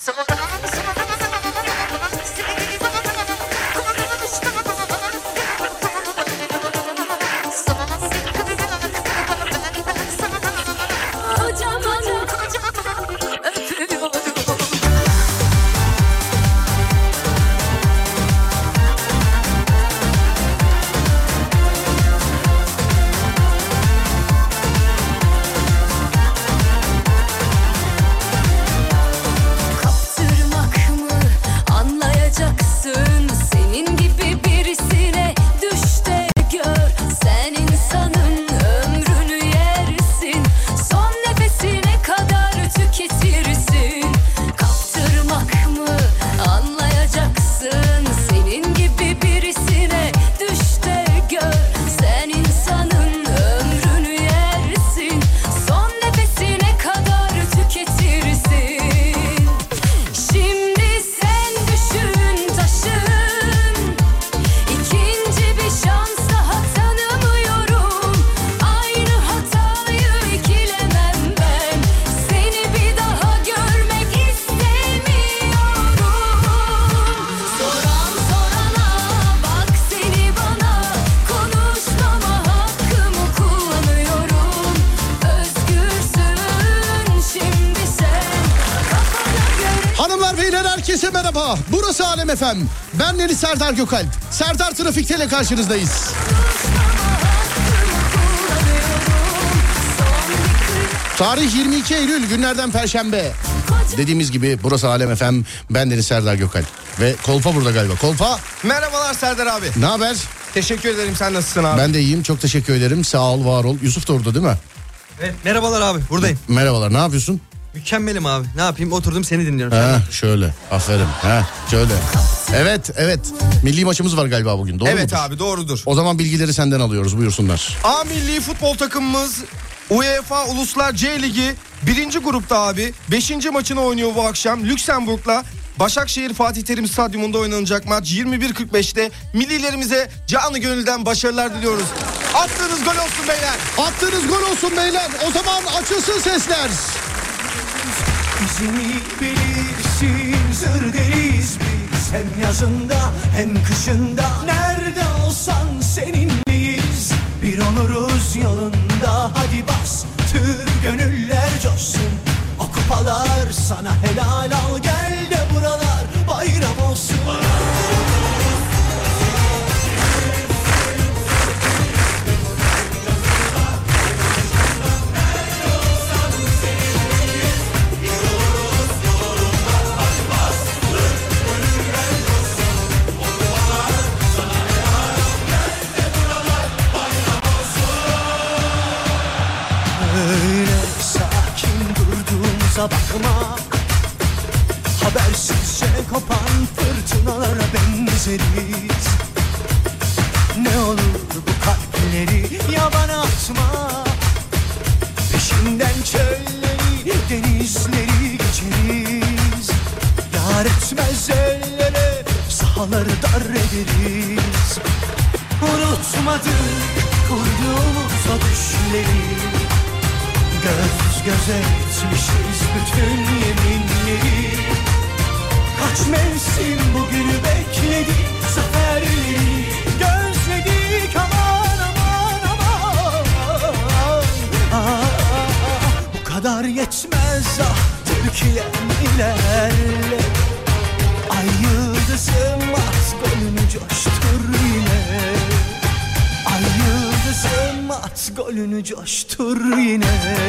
So Alem FM. Ben Deniz Serdar Gökalp. Serdar Trafik'te ile karşınızdayız. Tarih 22 Eylül günlerden Perşembe. Dediğimiz gibi burası Alem FM. Ben Deniz Serdar Gökalp. Ve Kolpa burada galiba. Kolpa Merhabalar Serdar abi. ne haber? Teşekkür ederim sen nasılsın abi? Ben de iyiyim çok teşekkür ederim. Sağ ol var ol. Yusuf da orada değil mi? Evet, merhabalar abi buradayım. Merhabalar ne yapıyorsun? Mükemmelim abi. Ne yapayım oturdum seni dinliyorum. Ha şöyle aferin. Ha şöyle. Evet evet. Milli maçımız var galiba bugün doğru evet mudur? abi doğrudur. O zaman bilgileri senden alıyoruz buyursunlar. A milli futbol takımımız UEFA Uluslar C Ligi birinci grupta abi. Beşinci maçını oynuyor bu akşam Lüksemburg'la. Başakşehir Fatih Terim Stadyumunda oynanacak maç 21.45'te millilerimize canı gönülden başarılar diliyoruz. Attığınız gol olsun beyler. Attığınız gol olsun beyler. O zaman açılsın sesler. İzini bilirsin zır Hem yazında hem kışında Nerede olsan seninleyiz. Bir oluruz yolunda. Hadi bas Tür gönüller coşsun. O kupalar sana helal al Gel durduğumuza bakma. Habersizce kopan fırtınalara benzeriz. Ne olur bu kalpleri yabana atma. Peşinden çölleri denizleri geçeriz. Yar etmez ellere sahaları dar ederiz. Unutmadık kurduğumuz o düşleri. Göz göze etmişiz bütün yeminleri. Kaç mevsim bugünü bekledik Zaferleri gözledik aman aman aman. Ah, Bu kadar yetmez ah Türkiye'm ilerle Ay yıldızım at golünü coştur yine. Ay yıldızım at golünü coştur yine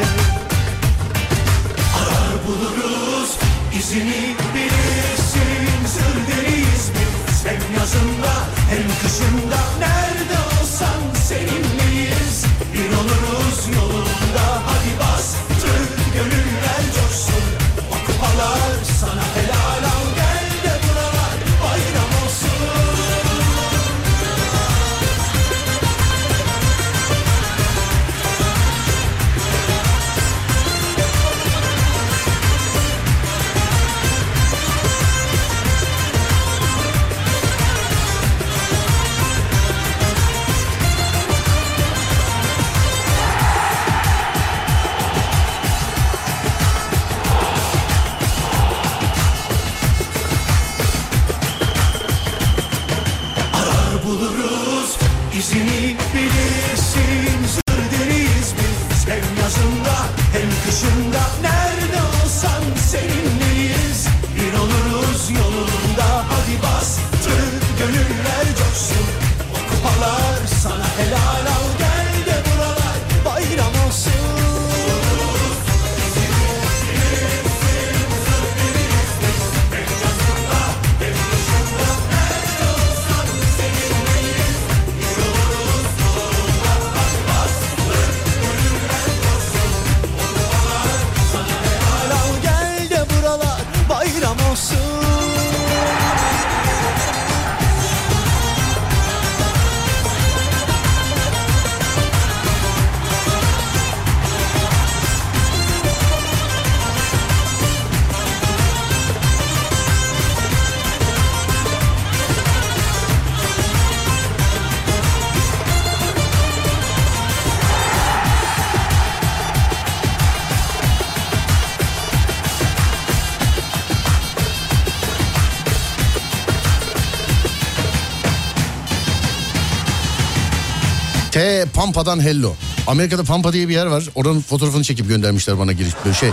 T Pampa'dan hello. Amerika'da Pampa diye bir yer var. Oranın fotoğrafını çekip göndermişler bana giriş böyle şey.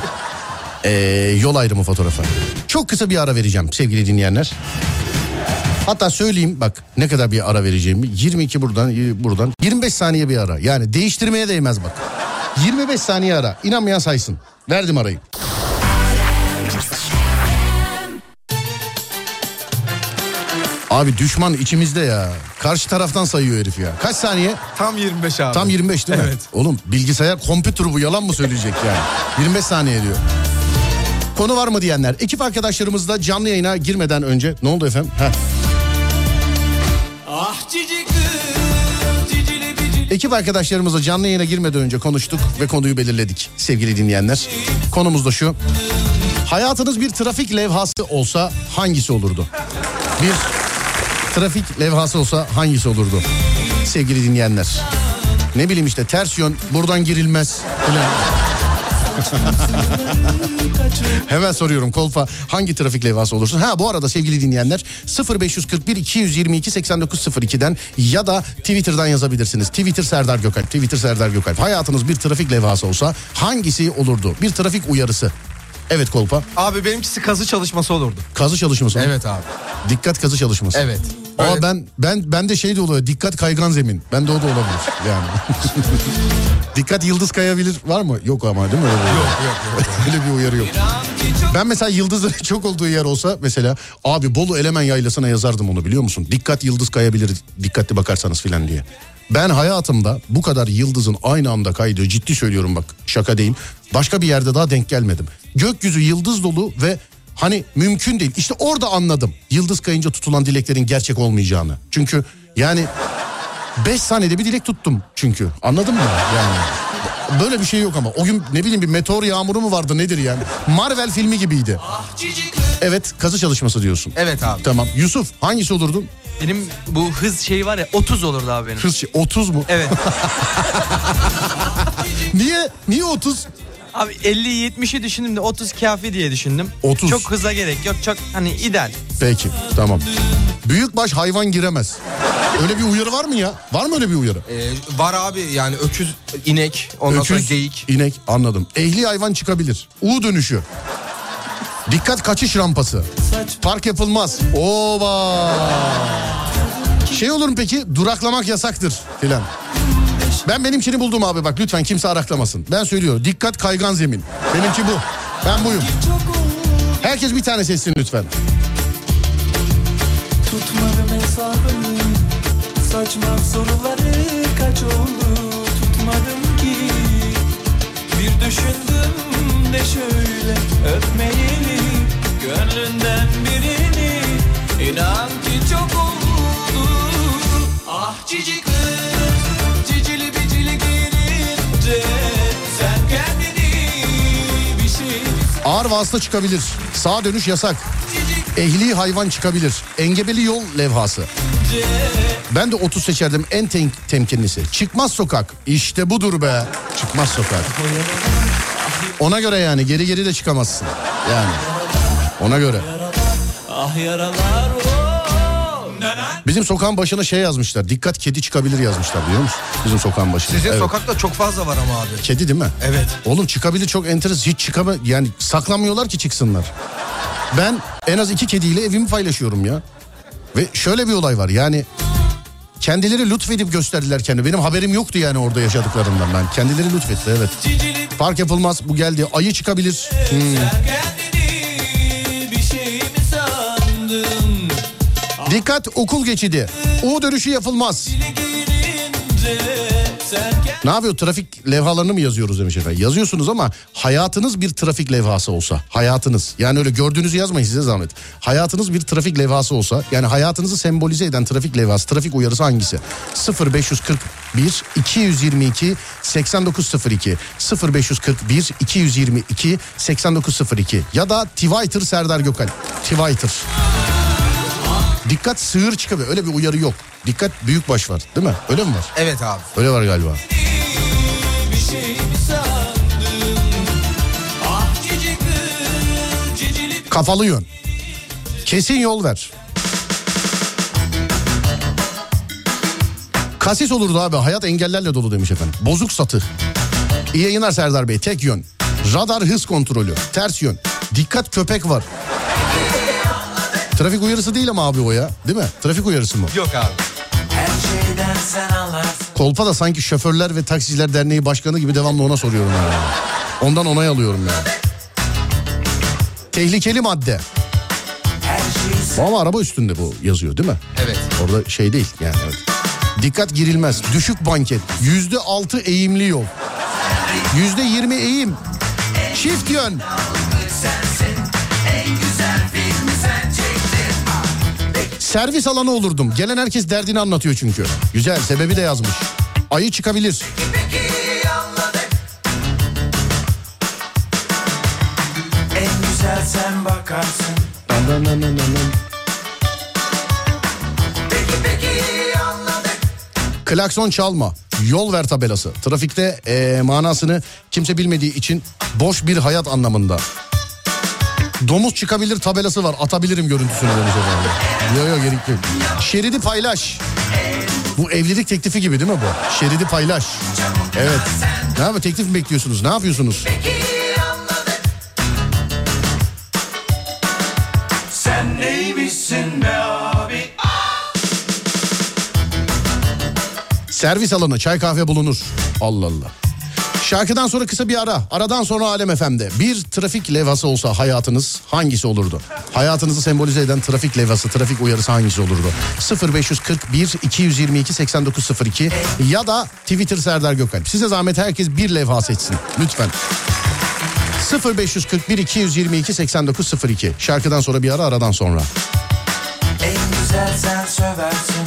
Ee, yol ayrımı fotoğrafı. Çok kısa bir ara vereceğim sevgili dinleyenler. Hatta söyleyeyim bak ne kadar bir ara vereceğimi. 22 buradan buradan 25 saniye bir ara. Yani değiştirmeye değmez bak. 25 saniye ara. İnanmayan saysın. Verdim arayı. Abi düşman içimizde ya. Karşı taraftan sayıyor herif ya. Kaç saniye? Tam 25 abi. Tam 25 değil mi? Evet. Oğlum bilgisayar kompütür bu yalan mı söyleyecek yani? 25 saniye diyor. Konu var mı diyenler. Ekip arkadaşlarımız da canlı yayına girmeden önce... Ne oldu efendim? Heh. Ah cici kız Cicili bicili Ekip arkadaşlarımızla canlı yayına girmeden önce konuştuk ve konuyu belirledik sevgili dinleyenler. Konumuz da şu. Hayatınız bir trafik levhası olsa hangisi olurdu? Bir trafik levhası olsa hangisi olurdu? Sevgili dinleyenler. Ne bileyim işte ters yön buradan girilmez. Hemen soruyorum Kolpa hangi trafik levhası olursun? Ha bu arada sevgili dinleyenler 0541 222 8902'den ya da Twitter'dan yazabilirsiniz. Twitter Serdar Gökalp. Twitter Serdar Gökalp. Hayatınız bir trafik levhası olsa hangisi olurdu? Bir trafik uyarısı. Evet Kolpa. Abi benimkisi kazı çalışması olurdu. Kazı çalışması. Evet abi. Dikkat kazı çalışması. Evet. Ama Öyle- ben ben ben de şey de oluyor. Dikkat kaygan zemin. Ben de o da olabilir yani. dikkat yıldız kayabilir var mı? Yok ama değil mi? Öyle Yok yok yok. Öyle bir uyarı yok. Ben mesela yıldızların çok olduğu yer olsa mesela abi Bolu Elemen Yaylası'na yazardım onu biliyor musun? Dikkat yıldız kayabilir dikkatli bakarsanız filan diye. Ben hayatımda bu kadar yıldızın aynı anda kaydığı ciddi söylüyorum bak şaka değil. Başka bir yerde daha denk gelmedim. Gökyüzü yıldız dolu ve hani mümkün değil. İşte orada anladım yıldız kayınca tutulan dileklerin gerçek olmayacağını. Çünkü yani 5 saniyede bir dilek tuttum çünkü anladın mı yani? Böyle bir şey yok ama o gün ne bileyim bir meteor yağmuru mu vardı nedir yani? Marvel filmi gibiydi. Evet kazı çalışması diyorsun. Evet abi. Tamam Yusuf hangisi olurdun? Benim bu hız şeyi var ya 30 olurdu abi benim. Hız şey- 30 mu? Evet. Niye? Niye 30? Abi 50'yi 70'i düşündüm de 30 kafi diye düşündüm. 30. Çok hıza gerek yok. Çok hani ideal. Peki tamam. Büyükbaş hayvan giremez. Öyle bir uyarı var mı ya? Var mı öyle bir uyarı? Ee, var abi yani öküz, inek, ondan sonra Öküz, geyik. inek anladım. Ehli hayvan çıkabilir. U dönüşü. Dikkat kaçış rampası. Park yapılmaz. Oba. Şey olur mu peki? Duraklamak yasaktır filan. Ben benimkini buldum abi bak lütfen kimse araklamasın. Ben söylüyorum. Dikkat kaygan zemin. Benimki bu. Ben buyum. Herkes bir tane seçsin lütfen. Tutmadım hesabını Saçma soruları kaç oldu Tutmadım ki Bir düşündüm de şöyle Öpmeyeli Gönlünden birini İnan ki çok oldu Ah cici kız Ağır vasıta çıkabilir. Sağ dönüş yasak. Ehli hayvan çıkabilir. Engebeli yol levhası. Ben de 30 seçerdim en tem- temkinlisi. Çıkmaz sokak. İşte budur be. Çıkmaz sokak. Ona göre yani geri geri de çıkamazsın. Yani. Ona göre. Ah yaralar. Bizim sokağın başına şey yazmışlar. Dikkat kedi çıkabilir yazmışlar biliyor musun? Bizim sokağın başına. Sizin Evet. sokakta çok fazla var ama abi. Kedi değil mi? Evet. Oğlum çıkabilir çok enteresan. Hiç çıkama yani saklanmıyorlar ki çıksınlar. Ben en az iki kediyle evimi paylaşıyorum ya. Ve şöyle bir olay var yani kendileri lütfedip gösterdiler kendi. Benim haberim yoktu yani orada yaşadıklarından ben. Kendileri lütfetti evet. Park yapılmaz bu geldi. Ayı çıkabilir. Hmm. Dikkat okul geçidi. U dönüşü yapılmaz. Ne yapıyor trafik levhalarını mı yazıyoruz demiş efendim. Yazıyorsunuz ama hayatınız bir trafik levhası olsa. Hayatınız yani öyle gördüğünüzü yazmayın size zahmet. Hayatınız bir trafik levhası olsa yani hayatınızı sembolize eden trafik levhası trafik uyarısı hangisi? 0541 222 8902 0541 222 8902 ya da Twitter Serdar Gökal. Twitter. Dikkat sığır çıkabilir. Öyle bir uyarı yok. Dikkat büyük baş var değil mi? Öyle mi var? Evet abi. Öyle var galiba. Bir şey Ah Kafalı yön. Kesin yol ver. Kasis olurdu abi. Hayat engellerle dolu demiş efendim. Bozuk satı. İyi yayınlar Serdar Bey. Tek yön. Radar hız kontrolü. Ters yön. Dikkat köpek var. Trafik uyarısı değil ama abi o ya. Değil mi? Trafik uyarısı mı? Yok abi. Kolpa da sanki şoförler ve taksiciler derneği başkanı gibi devamlı ona soruyorum yani. Ondan onay alıyorum yani. Tehlikeli madde. Bu ama araba üstünde bu yazıyor değil mi? Evet. Orada şey değil yani. Evet. Dikkat girilmez. Düşük banket. Yüzde altı eğimli yol. Yüzde yirmi eğim. Çift yön. Servis alanı olurdum. Gelen herkes derdini anlatıyor çünkü. Güzel sebebi de yazmış. Ayı çıkabilir. En güzel sen bakarsın Peki peki anladık Klakson çalma. Yol ver tabelası. Trafikte eee, manasını kimse bilmediği için boş bir hayat anlamında. Domuz çıkabilir tabelası var. Atabilirim görüntüsünü demiş efendim. Yok yok gerek yok. Şeridi paylaş. Bu evlilik teklifi gibi değil mi bu? Şeridi paylaş. Evet. Ne yapıyor? Teklif mi bekliyorsunuz? Ne yapıyorsunuz? Sen neymişsin be abi Servis alanı çay kahve bulunur. Allah Allah. Şarkıdan sonra kısa bir ara. Aradan sonra Alem FM'de. Bir trafik levhası olsa hayatınız hangisi olurdu? Hayatınızı sembolize eden trafik levhası, trafik uyarısı hangisi olurdu? 0541 222 8902 ya da Twitter Serdar Gökalp. Size zahmet herkes bir levha seçsin. Lütfen. 0541 222 8902 Şarkıdan sonra bir ara aradan sonra. En güzel sen söversin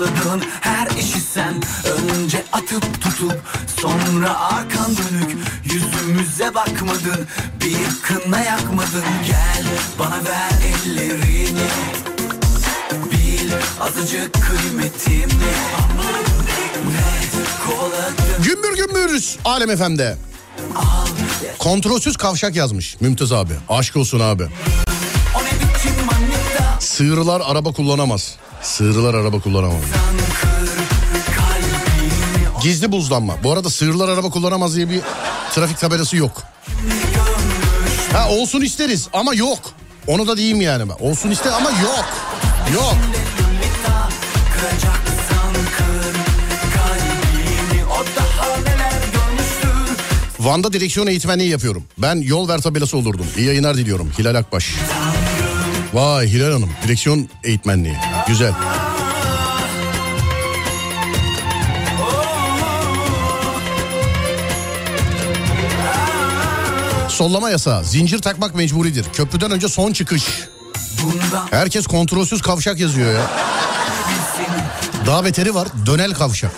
başladığın her işi sen Önce atıp tutup sonra arkan dönük Yüzümüze bakmadın bir kına yakmadın Gel bana ver ellerini Bil azıcık kıymetimi Gümbür gümbür Alem FM'de. Kontrolsüz kavşak yazmış Mümtaz abi. Aşk olsun abi. Sığırlar araba kullanamaz. Sığırlar araba kullanamaz. Gizli buzlanma. Bu arada sığırlar araba kullanamaz diye bir trafik tabelası yok. Ha olsun isteriz ama yok. Onu da diyeyim yani ben. Olsun ister ama yok. Yok. Van'da direksiyon eğitmenliği yapıyorum. Ben yol ver tabelası olurdum. İyi yayınlar diliyorum. Hilal Akbaş. Vay Hilal Hanım. Direksiyon eğitmenliği. Güzel. Sollama yasağı. Zincir takmak mecburidir. Köprüden önce son çıkış. Herkes kontrolsüz kavşak yazıyor ya. Daha beteri var. Dönel kavşak.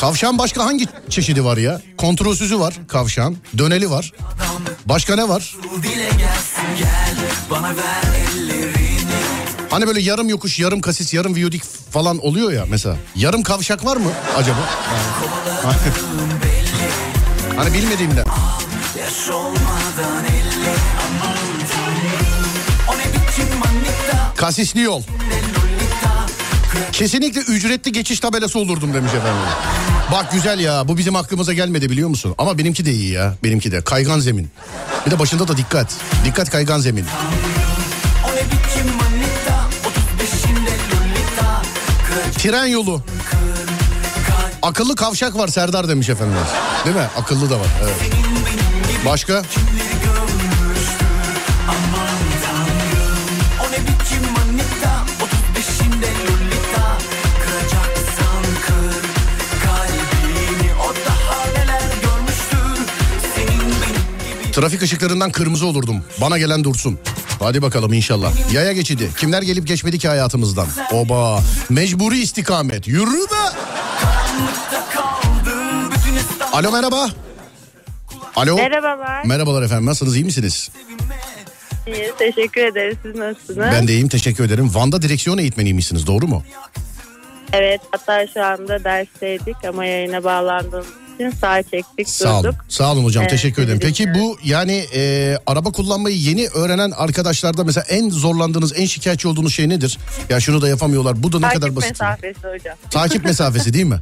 Kavşağın başka hangi çeşidi var ya? Kontrolsüzü var kavşağın. Döneli var. Başka ne var? Gel bana ver Hani böyle yarım yokuş, yarım kasis, yarım viyodik falan oluyor ya mesela. Yarım kavşak var mı acaba? hani bilmediğimden. Biçim manita Kasisli yol. Kesinlikle ücretli geçiş tabelası olurdum demiş efendim. Bak güzel ya bu bizim aklımıza gelmedi biliyor musun? Ama benimki de iyi ya benimki de kaygan zemin. Bir de başında da dikkat. Dikkat kaygan zemin. O Tren yolu. Akıllı kavşak var Serdar demiş efendim. Değil mi? Akıllı da var. Evet. Başka? O ne biçim manita 35'inde lolita Kıracaksan kır kalbini O daha neler görmüştür Senin benim gibi Trafik ışıklarından kırmızı olurdum. Bana gelen dursun. Hadi bakalım inşallah. Yaya geçidi. Kimler gelip geçmedi ki hayatımızdan? Oba. Mecburi istikamet. Yürü be. Alo merhaba. Alo. Merhabalar. Merhabalar efendim. Nasılsınız? iyi misiniz? İyi, teşekkür ederiz. Siz nasılsınız? Ben de iyiyim. Teşekkür ederim. Van'da direksiyon eğitmeniymişsiniz. Doğru mu? Evet, hatta şu anda dersteydik ama yayına bağlandığımız için sağ çektik, Sağ olun. Sağ olun hocam. Evet, teşekkür ederim. Peki bu yani e, araba kullanmayı yeni öğrenen arkadaşlarda mesela en zorlandığınız, en şikayetçi olduğunuz şey nedir? Ya şunu da yapamıyorlar. Bu da ne Takip kadar basit. mesafesi hocam. Takip mesafesi değil mi?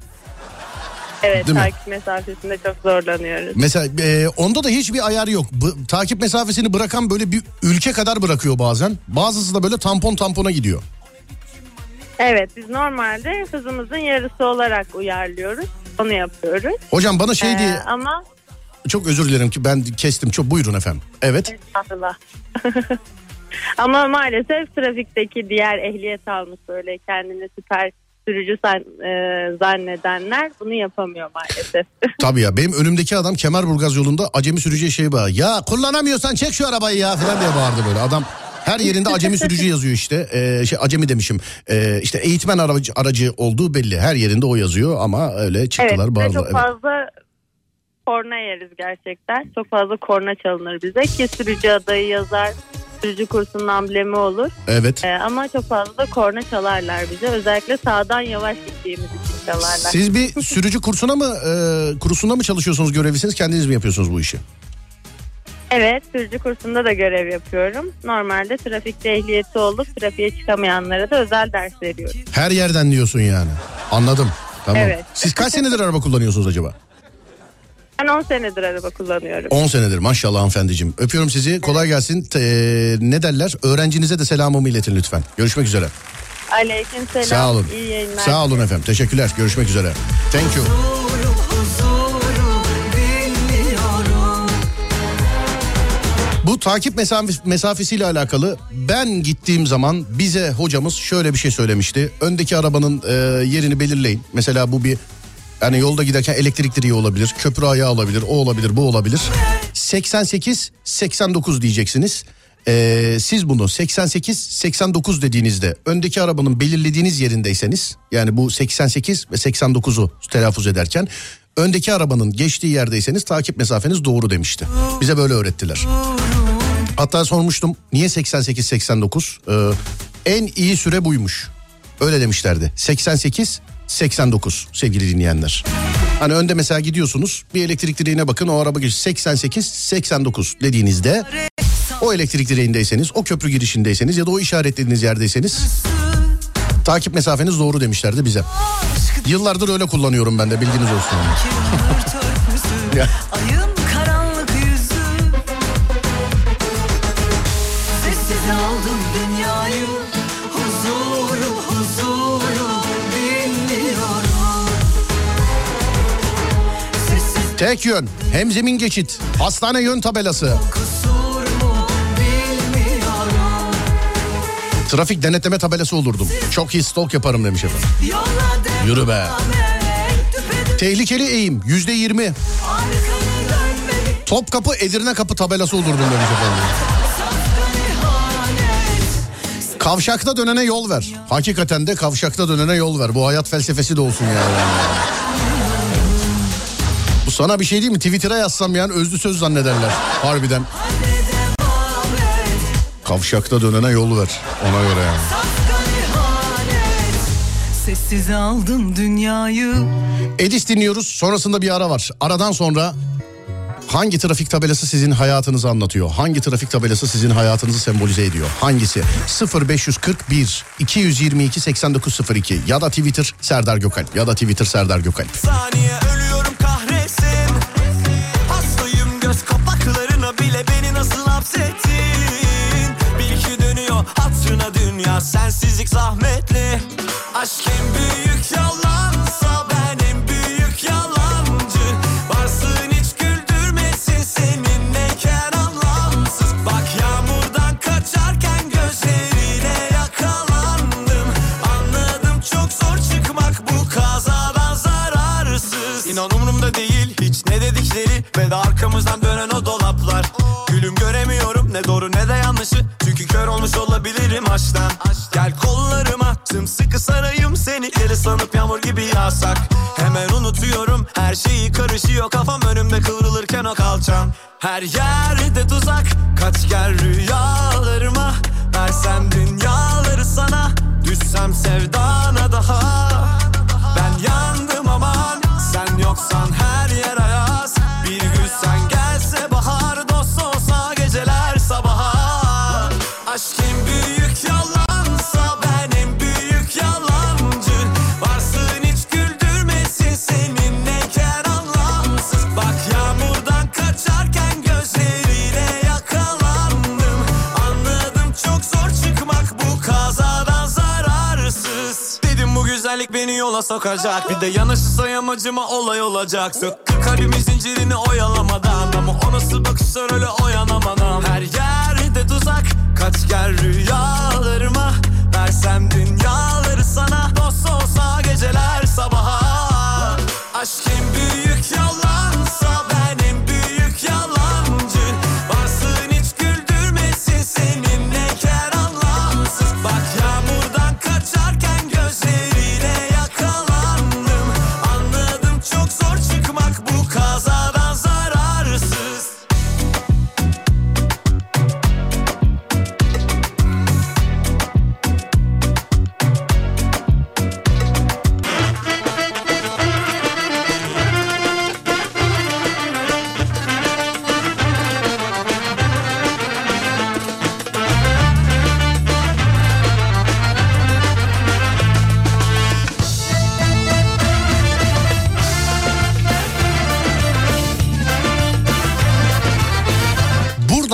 Evet, Değil mi? takip mesafesinde çok zorlanıyoruz. Mesela e, onda da hiçbir ayar yok. Bu, takip mesafesini bırakan böyle bir ülke kadar bırakıyor bazen. Bazısı da böyle tampon tampona gidiyor. Evet, biz normalde hızımızın yarısı olarak uyarlıyoruz. Onu yapıyoruz. Hocam bana şey Ee, diye ama çok özür dilerim ki ben kestim. Çok buyurun efendim. Evet. estağfurullah. ama maalesef trafikteki diğer ehliyet almış böyle kendini süper sürücü san- e, zannedenler bunu yapamıyor maalesef. Tabii ya benim önümdeki adam Kemerburgaz yolunda acemi sürücüye şey bağırıyor. Ya kullanamıyorsan çek şu arabayı ya falan diye bağırdı böyle. Adam her yerinde acemi sürücü yazıyor işte. Ee, şey acemi demişim. Ee, işte eğitmen aracı, aracı olduğu belli. Her yerinde o yazıyor ama öyle çıktılar evet, ve bağırdılar. çok Evet. fazla korna yeriz gerçekten. Çok fazla korna çalınır bize ki sürücü adayı yazar. Sürücü kursunun amblemi olur. evet. Ee, ama çok fazla da korna çalarlar bize. Özellikle sağdan yavaş gittiğimiz için çalarlar. Siz bir sürücü kursuna mı e, kursunda mı çalışıyorsunuz görevlisiniz kendiniz mi yapıyorsunuz bu işi? Evet sürücü kursunda da görev yapıyorum. Normalde trafikte ehliyeti olup trafiğe çıkamayanlara da özel ders veriyorum. Her yerden diyorsun yani. Anladım. Tamam. Evet. Siz kaç senedir araba kullanıyorsunuz acaba? Ben 10 senedir araba kullanıyorum. 10 senedir maşallah hanımefendiciğim. Öpüyorum sizi. Kolay gelsin. Te- ne derler? Öğrencinize de selamımı iletin lütfen. Görüşmek üzere. Aleyküm selam. Sağ olun. İyi yayınlar. Sağ olun efendim. Teşekkürler. Görüşmek üzere. Thank you. Bu takip mesafe, mesafesiyle alakalı ben gittiğim zaman bize hocamız şöyle bir şey söylemişti. Öndeki arabanın e, yerini belirleyin. Mesela bu bir yani yolda giderken elektrik direği olabilir, köprü ayağı olabilir, o olabilir, bu olabilir. 88 89 diyeceksiniz. E, siz bunu 88 89 dediğinizde öndeki arabanın belirlediğiniz yerindeyseniz yani bu 88 ve 89'u telaffuz ederken öndeki arabanın geçtiği yerdeyseniz takip mesafeniz doğru demişti. Bize böyle öğrettiler. Hatta sormuştum niye 88-89? Ee, en iyi süre buymuş. Öyle demişlerdi. 88-89 sevgili dinleyenler. Hani önde mesela gidiyorsunuz bir elektrik direğine bakın o araba geçiyor 88-89 dediğinizde o elektrik direğindeyseniz o köprü girişindeyseniz ya da o işaretlediğiniz yerdeyseniz takip mesafeniz doğru demişlerdi bize. Yıllardır öyle kullanıyorum ben de bilginiz olsun. Ya. Ayın karanlık yüzü Sessiz aldım dünyayı Huzuru huzuru bilmiyorum Sessiz Tek yön, hem zemin geçit, hastane yön tabelası. Trafik denetleme tabelası olurdum. Çok iyi stalk yaparım demiş efendim. Yürü be. Tehlikeli eğim yüzde yirmi. Topkapı Edirne kapı tabelası olurdum demiş efendim. Kavşakta dönene yol ver. Hakikaten de kavşakta dönene yol ver. Bu hayat felsefesi de olsun ya. Bu sana bir şey değil mi? Twitter'a yazsam yani özlü söz zannederler. Harbiden. Kavşakta dönene yol ver. Ona göre yani. Sessiz aldım dünyayı Edis dinliyoruz. Sonrasında bir ara var. Aradan sonra hangi trafik tabelası sizin hayatınızı anlatıyor? Hangi trafik tabelası sizin hayatınızı sembolize ediyor? Hangisi? 0541 222 8902 ya da Twitter Serdar Gökalp ya da Twitter Serdar Gökalp. saniye hatırına dünya sensizlik zahmetli. Aşk en büyük yalansa aşktan Gel kollarıma sımsıkı sarayım seni. Deli sanıp yağmur gibi yağsak. Hemen unutuyorum her şeyi karışıyor. Kafam önümde kıvrılırken o kalçam. Her yerde tuzak kaç gel rüyalarıma. Versem dünyaları sana Düşsem sevdana daha yola sokacak. Bir de yanaşırsa yamacıma olay olacak. Söktü kalbimin zincirini oyalamadan. Ama o nasıl bakışlar öyle oyanamadan. Her yerde tuzak kaç gel rüyalarıma. Versem dünyaları sana. Dost olsa geceler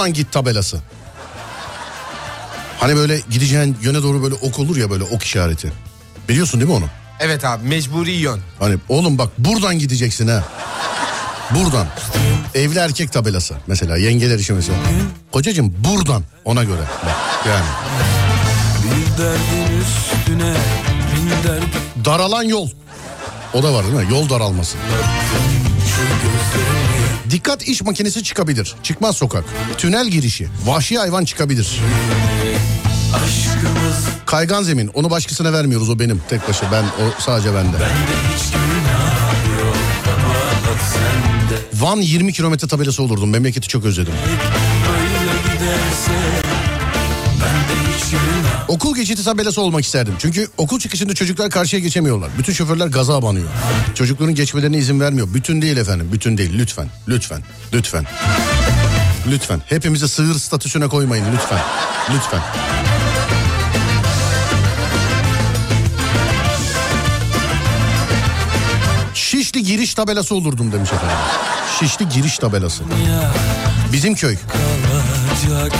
Buradan git tabelası. Hani böyle gideceğin yöne doğru böyle ok olur ya böyle ok işareti. Biliyorsun değil mi onu? Evet abi mecburi yön. Hani oğlum bak buradan gideceksin ha. Buradan. Evli erkek tabelası mesela yengeler işi mesela. Kocacığım buradan ona göre. Bak yani. Bir derdin üstüne bin derdin Daralan yol. O da var değil mi? Yol daralması. Dikkat iş makinesi çıkabilir. Çıkmaz sokak. Tünel girişi. Vahşi hayvan çıkabilir. aşkımız Kaygan zemin. Onu başkasına vermiyoruz o benim. Tek başa ben o sadece bende. sende Van 20 kilometre tabelası olurdum. Memleketi çok özledim. Giderse Okul geçiti tabelası olmak isterdim. Çünkü okul çıkışında çocuklar karşıya geçemiyorlar. Bütün şoförler gaza abanıyor. Çocukların geçmelerine izin vermiyor. Bütün değil efendim. Bütün değil. Lütfen. Lütfen. Lütfen. Lütfen. Hepimizi sığır statüsüne koymayın lütfen. Lütfen. Şişli giriş tabelası olurdum demiş efendim. Şişli giriş tabelası. Bizim köy. kalacak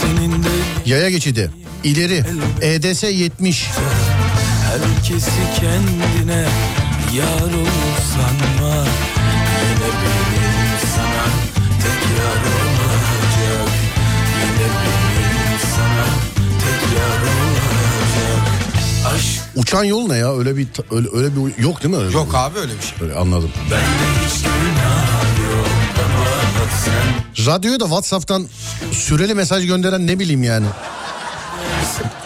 senin de Yaya geçidi. İleri. EDS 70. herkesi kendine yar olur sanma yine benim sana tek yar olacak yine benim sana tek yar olacak aşk Uçan yol ne ya? Öyle bir öyle, öyle bir yok değil mi? Öyle Yok abi öyle bir şey. Öyle anladım. bende hiç Radyoya da WhatsApp'tan süreli mesaj gönderen ne bileyim yani.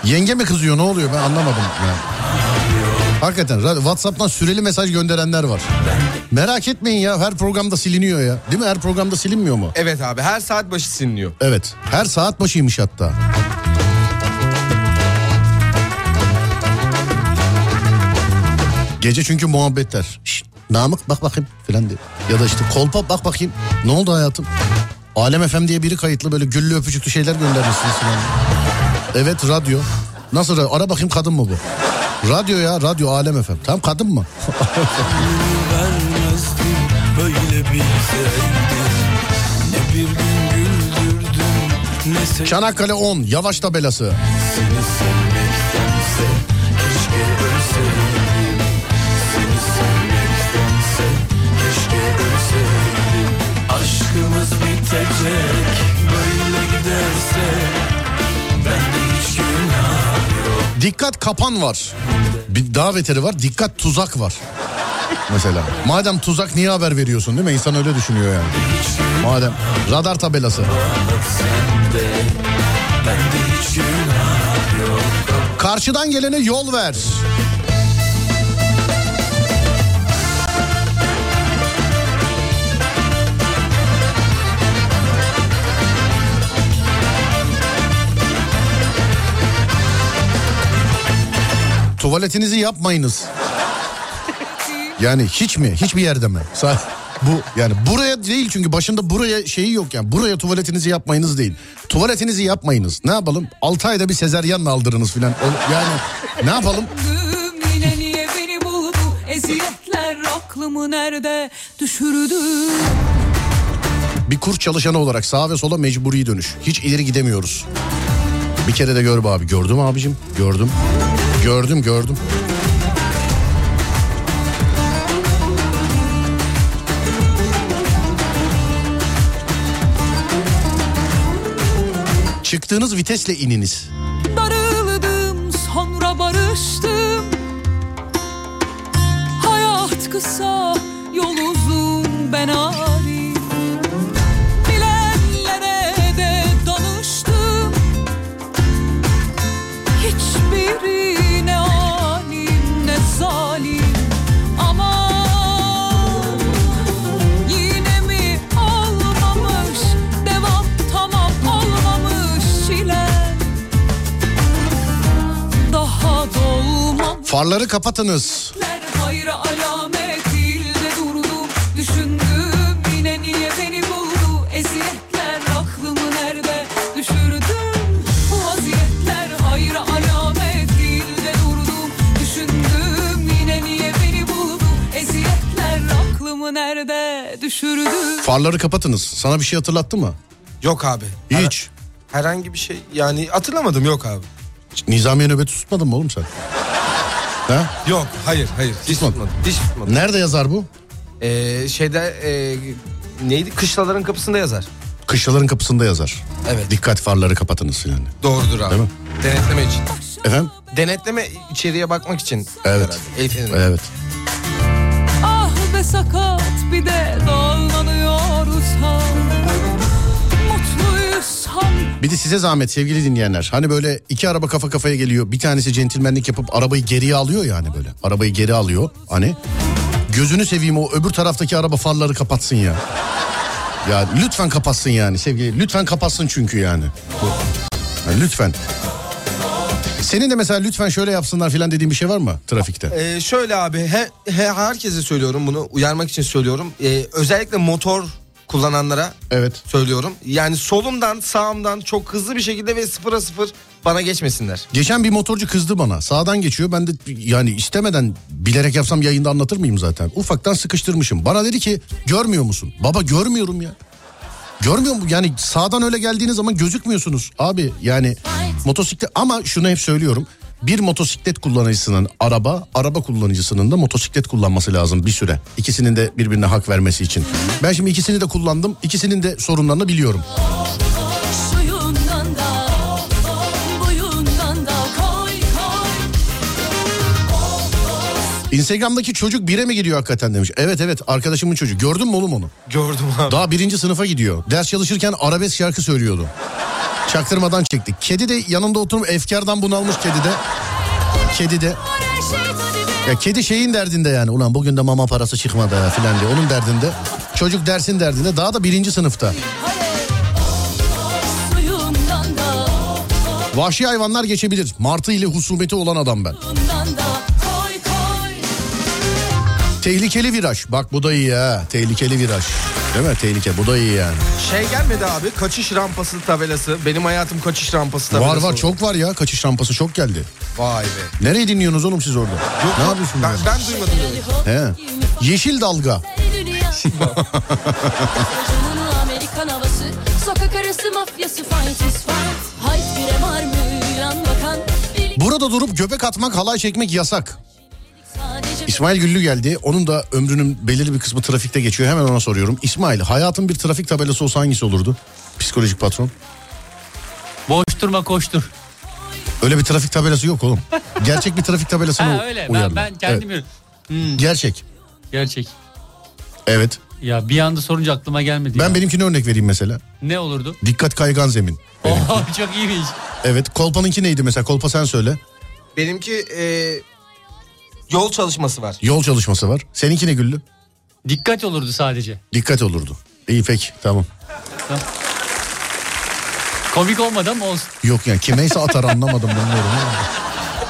Yenge mi kızıyor ne oluyor ben anlamadım yani. Hakikaten WhatsApp'tan süreli mesaj gönderenler var. Merak etmeyin ya her programda siliniyor ya. Değil mi her programda silinmiyor mu? Evet abi her saat başı siliniyor. Evet her saat başıymış hatta. Gece çünkü muhabbetler. Şşt, Namık bak bakayım filan diye. Ya da işte kolpa bak bakayım. Ne oldu hayatım? Alem FM diye biri kayıtlı böyle güllü öpücüklü şeyler göndermişsiniz filan. Evet radyo. Nasıl radyo? Ara bakayım kadın mı bu? Radyo ya radyo Alem FM. Tamam kadın mı? Çanakkale 10 yavaş tabelası. seni Dikkat kapan var. Bir daha beteri var. Dikkat tuzak var. Mesela. Madem tuzak niye haber veriyorsun değil mi? İnsan öyle düşünüyor yani. Madem radar tabelası. Karşıdan gelene yol ver. Tuvaletinizi yapmayınız. Yani hiç mi? Hiçbir yerde mi? Bu yani buraya değil çünkü başında buraya şeyi yok yani. Buraya tuvaletinizi yapmayınız değil. Tuvaletinizi yapmayınız. Ne yapalım? 6 ayda bir sezeryanla aldırınız filan. Yani ne yapalım? Bir kurs çalışanı olarak sağa ve sola mecburi dönüş. Hiç ileri gidemiyoruz. Bir kere de gör abi. Gördüm abicim. Gördüm. Gördüm gördüm. Çıktığınız vitesle ininiz. Eziyetler aklımı nerede düşürdü Farları kapatınız. Sana bir şey hatırlattı mı? Yok abi. Hiç. Herhangi bir şey yani hatırlamadım yok abi. Nizamiye nöbeti tutmadın mı oğlum sen? Ha? Yok hayır hayır hiç Tutmadı. tutmadım. Hiç tutmadım. Nerede yazar bu? Ee, şeyde e, neydi kışlaların kapısında yazar. Kışlaların kapısında yazar. Evet. Dikkat farları kapatınız yani. Doğrudur abi. Değil mi? Denetleme için. Efendim? Denetleme içeriye bakmak için. Evet. herhalde. El feneri. Evet. Ah be sakat bir de dallanıyoruz Bir de size zahmet sevgili dinleyenler. Hani böyle iki araba kafa kafaya geliyor. Bir tanesi centilmenlik yapıp arabayı geriye alıyor yani böyle. Arabayı geri alıyor. Hani gözünü seveyim o öbür taraftaki araba farları kapatsın ya. Ya lütfen kapatsın yani sevgili. Lütfen kapatsın çünkü yani. Yani lütfen. Senin de mesela lütfen şöyle yapsınlar filan dediğin bir şey var mı trafikte? Ee, şöyle abi he, he- herkese söylüyorum bunu uyarmak için söylüyorum. Ee, özellikle motor kullananlara Evet. söylüyorum. Yani solumdan sağımdan çok hızlı bir şekilde ve sıfıra sıfır bana geçmesinler. Geçen bir motorcu kızdı bana. Sağdan geçiyor. Ben de yani istemeden bilerek yapsam yayında anlatır mıyım zaten? Ufaktan sıkıştırmışım. Bana dedi ki görmüyor musun? Baba görmüyorum ya. Görmüyor mu? Yani sağdan öyle geldiğiniz zaman gözükmüyorsunuz. Abi yani motosiklet ama şunu hep söylüyorum. Bir motosiklet kullanıcısının araba, araba kullanıcısının da motosiklet kullanması lazım bir süre. İkisinin de birbirine hak vermesi için. Ben şimdi ikisini de kullandım. İkisinin de sorunlarını biliyorum. Instagram'daki çocuk bire mi gidiyor hakikaten demiş. Evet evet arkadaşımın çocuğu. Gördün mü oğlum onu? Gördüm abi. Daha birinci sınıfa gidiyor. Ders çalışırken arabesk şarkı söylüyordu. Çaktırmadan çektik. Kedi de yanında oturup efkardan bunalmış kedi de. Kedi de. Ya kedi şeyin derdinde yani. Ulan bugün de mama parası çıkmadı ya filan diye. Onun derdinde. Çocuk dersin derdinde. Daha da birinci sınıfta. Vahşi hayvanlar geçebilir. Martı ile husumeti olan adam ben. Tehlikeli viraj. Bak bu da iyi ha. Tehlikeli viraj. Değil mi? Tehlike. Bu da iyi yani. Şey gelmedi abi kaçış rampası tabelası. Benim hayatım kaçış rampası tabelası. Var var çok var ya. Kaçış rampası çok geldi. Vay be. Nereye dinliyorsunuz oğlum siz orada? ne yapıyorsunuz? Ben, ben duymadım demek. He. Yeşil dalga. Burada durup göbek atmak, halay çekmek yasak. İsmail Güllü geldi. Onun da ömrünün belirli bir kısmı trafikte geçiyor. Hemen ona soruyorum. İsmail, hayatın bir trafik tabelası olsa hangisi olurdu? Psikolojik patron. Boş durma koştur. Öyle bir trafik tabelası yok oğlum. Gerçek bir trafik tabelasını Ha öyle. Ben, uyarlar. ben kendim Evet. Gerçek. Gerçek. Evet. Ya bir anda sorunca aklıma gelmedi. Ben ya. benimkine örnek vereyim mesela. Ne olurdu? Dikkat kaygan zemin. Oha çok iyiymiş. Evet. Kolpa'nınki neydi mesela? Kolpa sen söyle. Benimki e, yol çalışması var. Yol çalışması var. Seninki ne Güllü? Dikkat olurdu sadece. Dikkat olurdu. İyi peki tamam. Komik olmadı ama olsun. Yok yani kimeyse atar anlamadım bilmiyorum.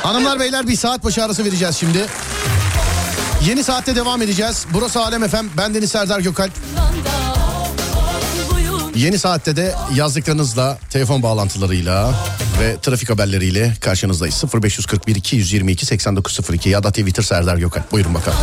Hanımlar beyler bir saat başı arası vereceğiz şimdi. Yeni saatte devam edeceğiz. Burası Alem Efem. Ben Deniz Serdar Gökalp. Yeni saatte de yazdıklarınızla, telefon bağlantılarıyla ve trafik haberleriyle karşınızdayız. 0541 222 8902 ya da Twitter Serdar Gökalp. Buyurun bakalım.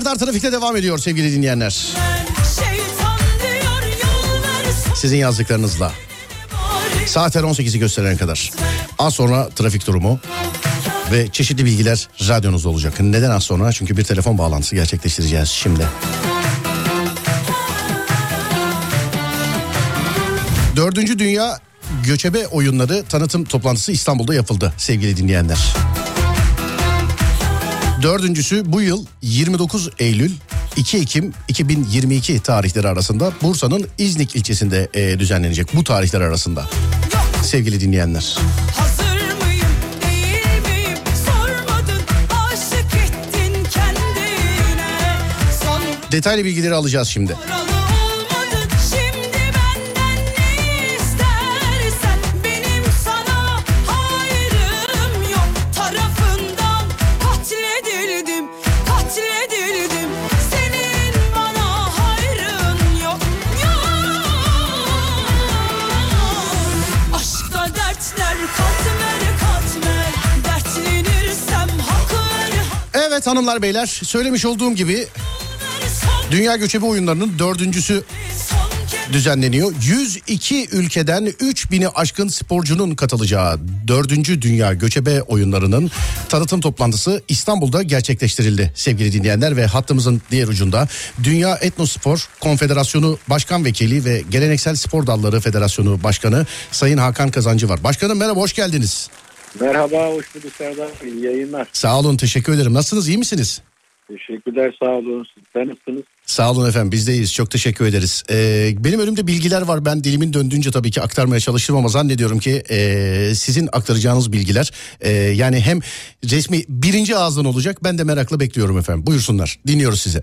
Serdar Trafik'te devam ediyor sevgili dinleyenler. Sizin yazdıklarınızla. Saatler 18'i gösterene kadar. Az sonra trafik durumu ve çeşitli bilgiler radyonuzda olacak. Neden az sonra? Çünkü bir telefon bağlantısı gerçekleştireceğiz şimdi. Dördüncü Dünya Göçebe Oyunları tanıtım toplantısı İstanbul'da yapıldı sevgili dinleyenler. Dördüncüsü bu yıl 29 Eylül 2 Ekim 2022 tarihleri arasında Bursa'nın İznik ilçesinde e, düzenlenecek bu tarihler arasında. Sevgili dinleyenler. Detaylı bilgileri alacağız şimdi. Evet hanımlar beyler söylemiş olduğum gibi Dünya Göçebe Oyunları'nın dördüncüsü düzenleniyor. 102 ülkeden 3000'i aşkın sporcunun katılacağı 4. Dünya Göçebe Oyunları'nın tanıtım toplantısı İstanbul'da gerçekleştirildi sevgili dinleyenler ve hattımızın diğer ucunda Dünya Etnospor Konfederasyonu Başkan Vekili ve Geleneksel Spor Dalları Federasyonu Başkanı Sayın Hakan Kazancı var. Başkanım merhaba hoş geldiniz. Merhaba, hoş bulduk Serdar Bey. İyi yayınlar. Sağ olun teşekkür ederim. Nasılsınız iyi misiniz? Teşekkürler, sağ olun. Sizler nasılsınız? Sağ olun efendim bizdeyiz çok teşekkür ederiz. Ee, benim önümde bilgiler var ben dilimin döndüğünce tabii ki aktarmaya çalıştım ama zannediyorum ki e, sizin aktaracağınız bilgiler e, yani hem resmi birinci ağızdan olacak ben de merakla bekliyorum efendim buyursunlar dinliyoruz sizi.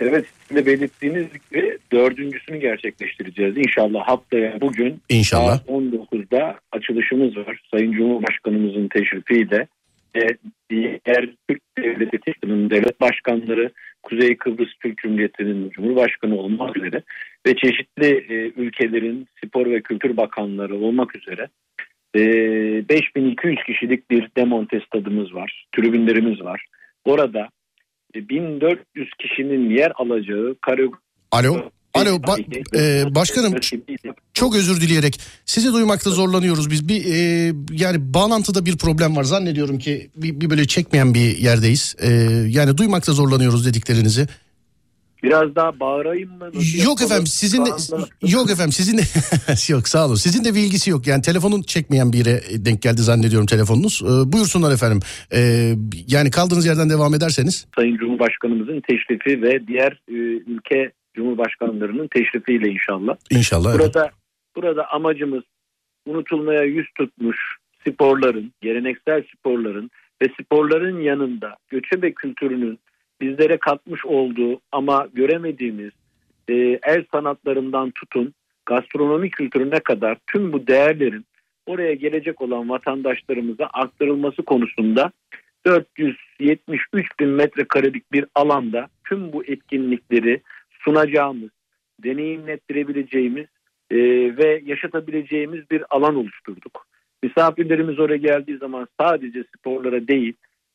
Evet, de belirttiğiniz gibi dördüncüsünü gerçekleştireceğiz. İnşallah haftaya bugün İnşallah. saat 19'da açılışımız var. Sayın Cumhurbaşkanımızın teşrifiyle ve diğer Türk Devleti Teşkilatı'nın devlet başkanları, Kuzey Kıbrıs Türk Cumhuriyeti'nin Cumhurbaşkanı olmak üzere ve çeşitli e, ülkelerin spor ve kültür bakanları olmak üzere e, 5200 kişilik bir demonte stadımız var, tribünlerimiz var. Orada 1400 kişinin yer alacağı karyo Alo. Alo ba- e, başkanım çok özür dileyerek sizi duymakta zorlanıyoruz biz bir e, yani bağlantıda bir problem var zannediyorum ki bir, bir böyle çekmeyen bir yerdeyiz E, yani duymakta zorlanıyoruz dediklerinizi. Biraz daha bağırayım mı? Nasıl Yok efendim sizin de anda- yok efendim sizin de yok sağ olun. Sizin de bir ilgisi yok. Yani telefonun çekmeyen bir yere denk geldi zannediyorum telefonunuz. Ee, buyursunlar efendim. Ee, yani kaldığınız yerden devam ederseniz. Sayın Cumhurbaşkanımızın teşrifi ve diğer e, ülke cumhurbaşkanlarının teşrifiyle inşallah. İnşallah. evet. Burada burada amacımız unutulmaya yüz tutmuş sporların, geleneksel sporların ve sporların yanında göçebe kültürünün bizlere katmış olduğu ama göremediğimiz e, el sanatlarından tutun gastronomi kültürüne kadar tüm bu değerlerin oraya gelecek olan vatandaşlarımıza aktarılması konusunda 473 bin metrekarelik bir alanda tüm bu etkinlikleri sunacağımız, deneyimlettirebileceğimiz e, ve yaşatabileceğimiz bir alan oluşturduk. Misafirlerimiz oraya geldiği zaman sadece sporlara değil,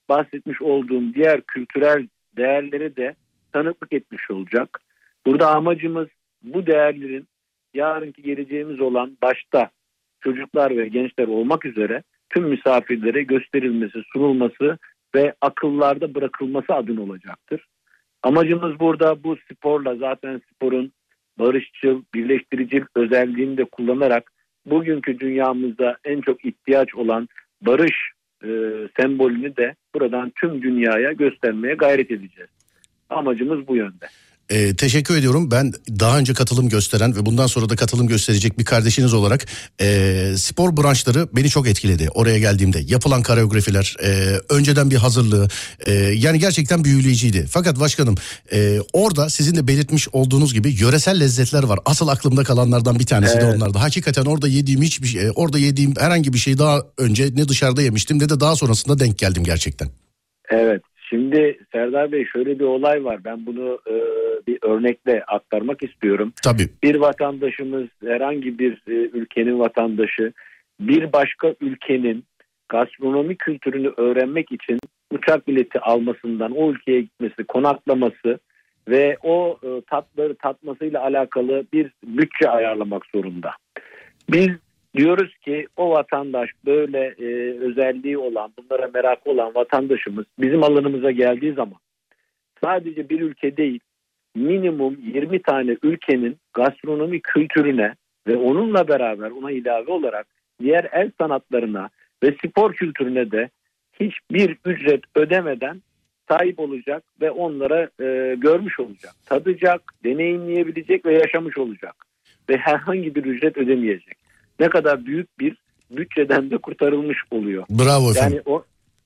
bahsetmiş olduğum diğer kültürel değerlere de tanıklık etmiş olacak. Burada amacımız bu değerlerin yarınki geleceğimiz olan başta çocuklar ve gençler olmak üzere tüm misafirlere gösterilmesi, sunulması ve akıllarda bırakılması adına olacaktır. Amacımız burada bu sporla zaten sporun barışçıl, birleştirici özelliğini de kullanarak bugünkü dünyamızda en çok ihtiyaç olan barış e, sembolünü de buradan tüm dünyaya göstermeye gayret edeceğiz. Amacımız bu yönde. Ee, teşekkür ediyorum. Ben daha önce katılım gösteren ve bundan sonra da katılım gösterecek bir kardeşiniz olarak e, spor branşları beni çok etkiledi. Oraya geldiğimde yapılan koreografiler, e, önceden bir hazırlığı e, yani gerçekten büyüleyiciydi. Fakat başkanım e, orada sizin de belirtmiş olduğunuz gibi yöresel lezzetler var. Asıl aklımda kalanlardan bir tanesi de Evet. onlardı. Hakikaten orada yediğim hiçbir şey, orada yediğim herhangi bir şey daha önce ne dışarıda yemiştim ne de daha sonrasında denk geldim gerçekten. Evet. Şimdi Serdar Bey şöyle bir olay var. Ben bunu e, bir örnekle aktarmak istiyorum. Tabii. Bir vatandaşımız herhangi bir e, ülkenin vatandaşı bir başka ülkenin gastronomi kültürünü öğrenmek için uçak bileti almasından o ülkeye gitmesi, konaklaması ve o e, tatları tatmasıyla alakalı bir bütçe ayarlamak zorunda. Biz diyoruz ki o vatandaş böyle e, özelliği olan, bunlara merak olan vatandaşımız bizim alanımıza geldiği zaman sadece bir ülke değil, minimum 20 tane ülkenin gastronomi kültürüne ve onunla beraber ona ilave olarak diğer el sanatlarına ve spor kültürüne de hiçbir ücret ödemeden sahip olacak ve onlara e, görmüş olacak. Tadacak, deneyimleyebilecek ve yaşamış olacak. Ve herhangi bir ücret ödemeyecek. Ne kadar büyük bir bütçeden de kurtarılmış oluyor. Bravo efendim. Yani o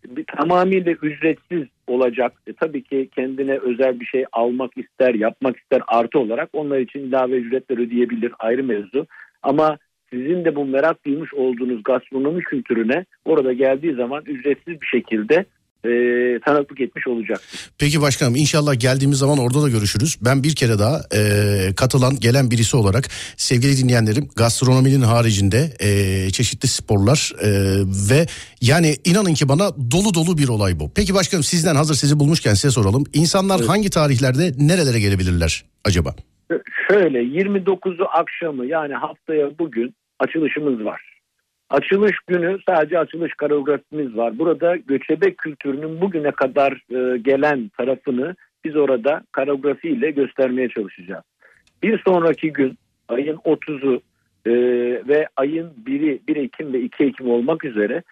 bir, tamamıyla ücretsiz olacak. E, tabii ki kendine özel bir şey almak ister, yapmak ister artı olarak onlar için ilave ücretler ödeyebilir ayrı mevzu. Ama sizin de bu merak duymuş olduğunuz gastronomi kültürüne orada geldiği zaman ücretsiz bir şekilde e, tanıklık etmiş olacak. Peki başkanım inşallah geldiğimiz zaman orada da görüşürüz. Ben bir kere daha e, katılan gelen birisi olarak sevgili dinleyenlerim gastronominin haricinde e, çeşitli sporlar e, ve yani inanın ki bana dolu dolu bir olay bu. Peki başkanım sizden hazır sizi bulmuşken size soralım. İnsanlar hangi tarihlerde nerelere gelebilirler acaba? Şöyle 29'u akşamı yani haftaya bugün açılışımız var. Açılış günü sadece açılış koreografimiz var. Burada göçebe kültürünün bugüne kadar e, gelen tarafını biz orada koreografiyle göstermeye çalışacağız. Bir sonraki gün ayın 30'u e, ve ayın 1'i 1 Ekim ve 2 Ekim olmak üzere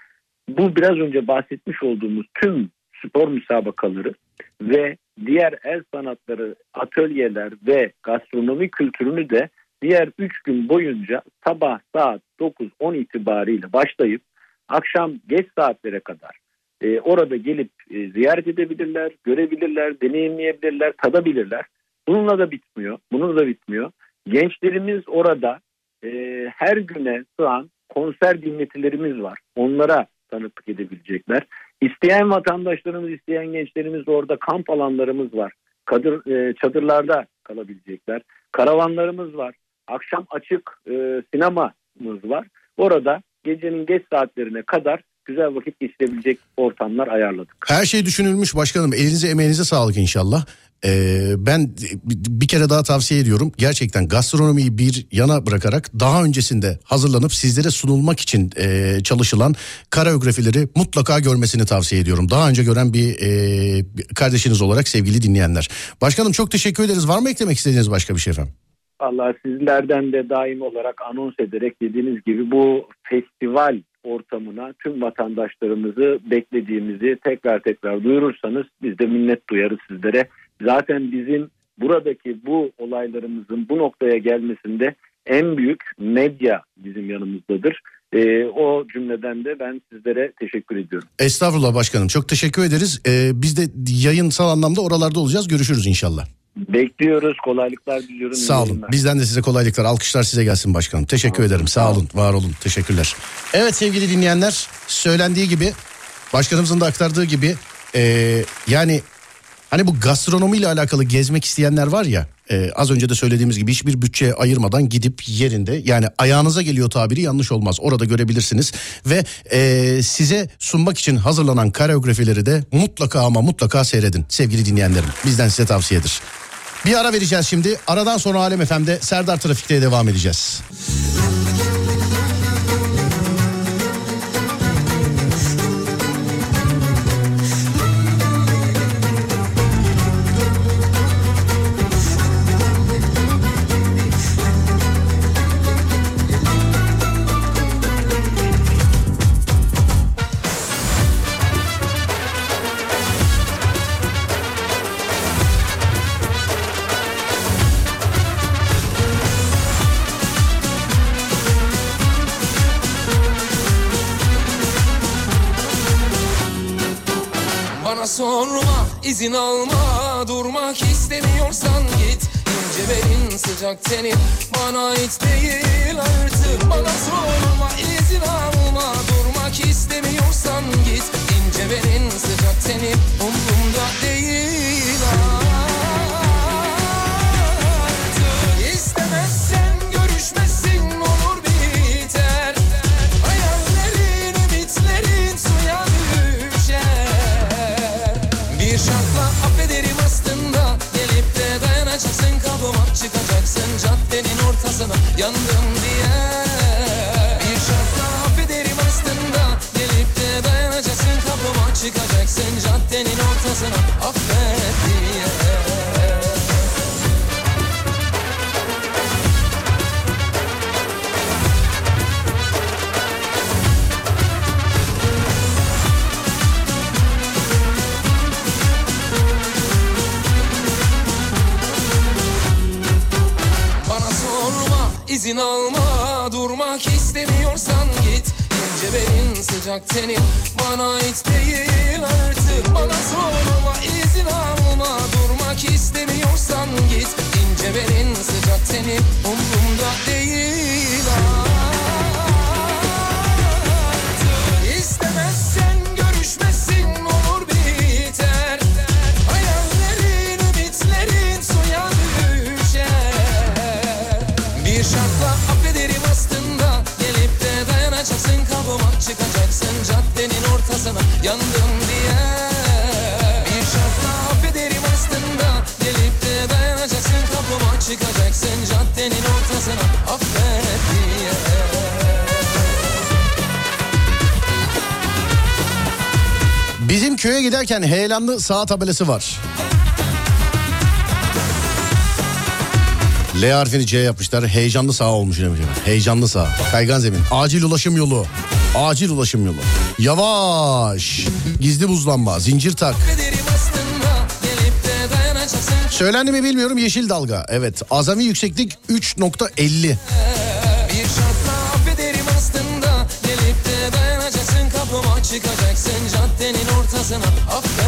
bu biraz önce bahsetmiş olduğumuz tüm spor müsabakaları ve diğer el sanatları, atölyeler ve gastronomi kültürünü de diğer 3 gün boyunca sabah saat 9-10 itibariyle başlayıp akşam geç saatlere kadar e, orada gelip e, ziyaret edebilirler, görebilirler, deneyimleyebilirler, tadabilirler. Bununla da bitmiyor. Bununla da bitmiyor. Gençlerimiz orada e, her güne sığan konser dinletilerimiz var. Onlara tanıklık edebilecekler. İsteyen vatandaşlarımız, isteyen gençlerimiz orada kamp alanlarımız var. Kadır, e, çadırlarda kalabilecekler. Karavanlarımız var. Akşam açık e, sinemamız var. Orada gecenin geç saatlerine kadar güzel vakit geçirebilecek ortamlar ayarladık. Her şey düşünülmüş başkanım. Elinize emeğinize sağlık inşallah. Ee, ben bir kere daha tavsiye ediyorum. Gerçekten gastronomiyi bir yana bırakarak daha öncesinde hazırlanıp sizlere sunulmak için e, çalışılan koreografileri mutlaka görmesini tavsiye ediyorum. Daha önce gören bir e, kardeşiniz olarak sevgili dinleyenler. Başkanım çok teşekkür ederiz. Var mı eklemek istediğiniz başka bir şey efendim? Allah sizlerden de daim olarak anons ederek dediğiniz gibi bu festival ortamına tüm vatandaşlarımızı beklediğimizi tekrar tekrar duyurursanız biz de minnet duyarız sizlere. Zaten bizim buradaki bu olaylarımızın bu noktaya gelmesinde en büyük medya bizim yanımızdadır. Ee, o cümleden de ben sizlere teşekkür ediyorum. Estağfurullah başkanım çok teşekkür ederiz. Ee, biz de yayınsal anlamda oralarda olacağız. Görüşürüz inşallah. Bekliyoruz. Kolaylıklar diliyorum. Sağ olun. Bizden de size kolaylıklar. Alkışlar size gelsin başkanım. Teşekkür ederim. Sağ olun. Var olun. Teşekkürler. Evet sevgili dinleyenler söylendiği gibi başkanımızın da aktardığı gibi eee, yani hani bu gastronomiyle alakalı gezmek isteyenler var ya eee, az önce de söylediğimiz gibi hiçbir bütçe ayırmadan gidip yerinde yani ayağınıza geliyor tabiri yanlış olmaz. Orada görebilirsiniz ve eee, size sunmak için hazırlanan koreografileri de mutlaka ama mutlaka seyredin sevgili dinleyenlerim. Bizden size tavsiyedir. Bir ara vereceğiz şimdi. Aradan sonra Alem FM'de Serdar Trafik'te devam edeceğiz. İzin alma Durmak istemiyorsan git. İnce belin sıcak tenin Bana ait ortasına yandım diye Bir şartla affederim aslında Gelip de dayanacaksın kapıma çıkacaksın caddenin ortasına affet diye Bizim köye giderken heyelanlı sağ tabelası var. L harfini C yapmışlar. Heyecanlı sağ olmuş demiş. Heyecanlı sağ. Kaygan zemin. Acil ulaşım yolu. Acil ulaşım yolu. Yavaş. Gizli buzlanma. Zincir tak. Söylendi mi bilmiyorum yeşil dalga. Evet. Azami yükseklik 3.50. Bir şartla affederim aslında Gelip de dayanacaksın kapıma çıkacaksın caddenin ortasına affet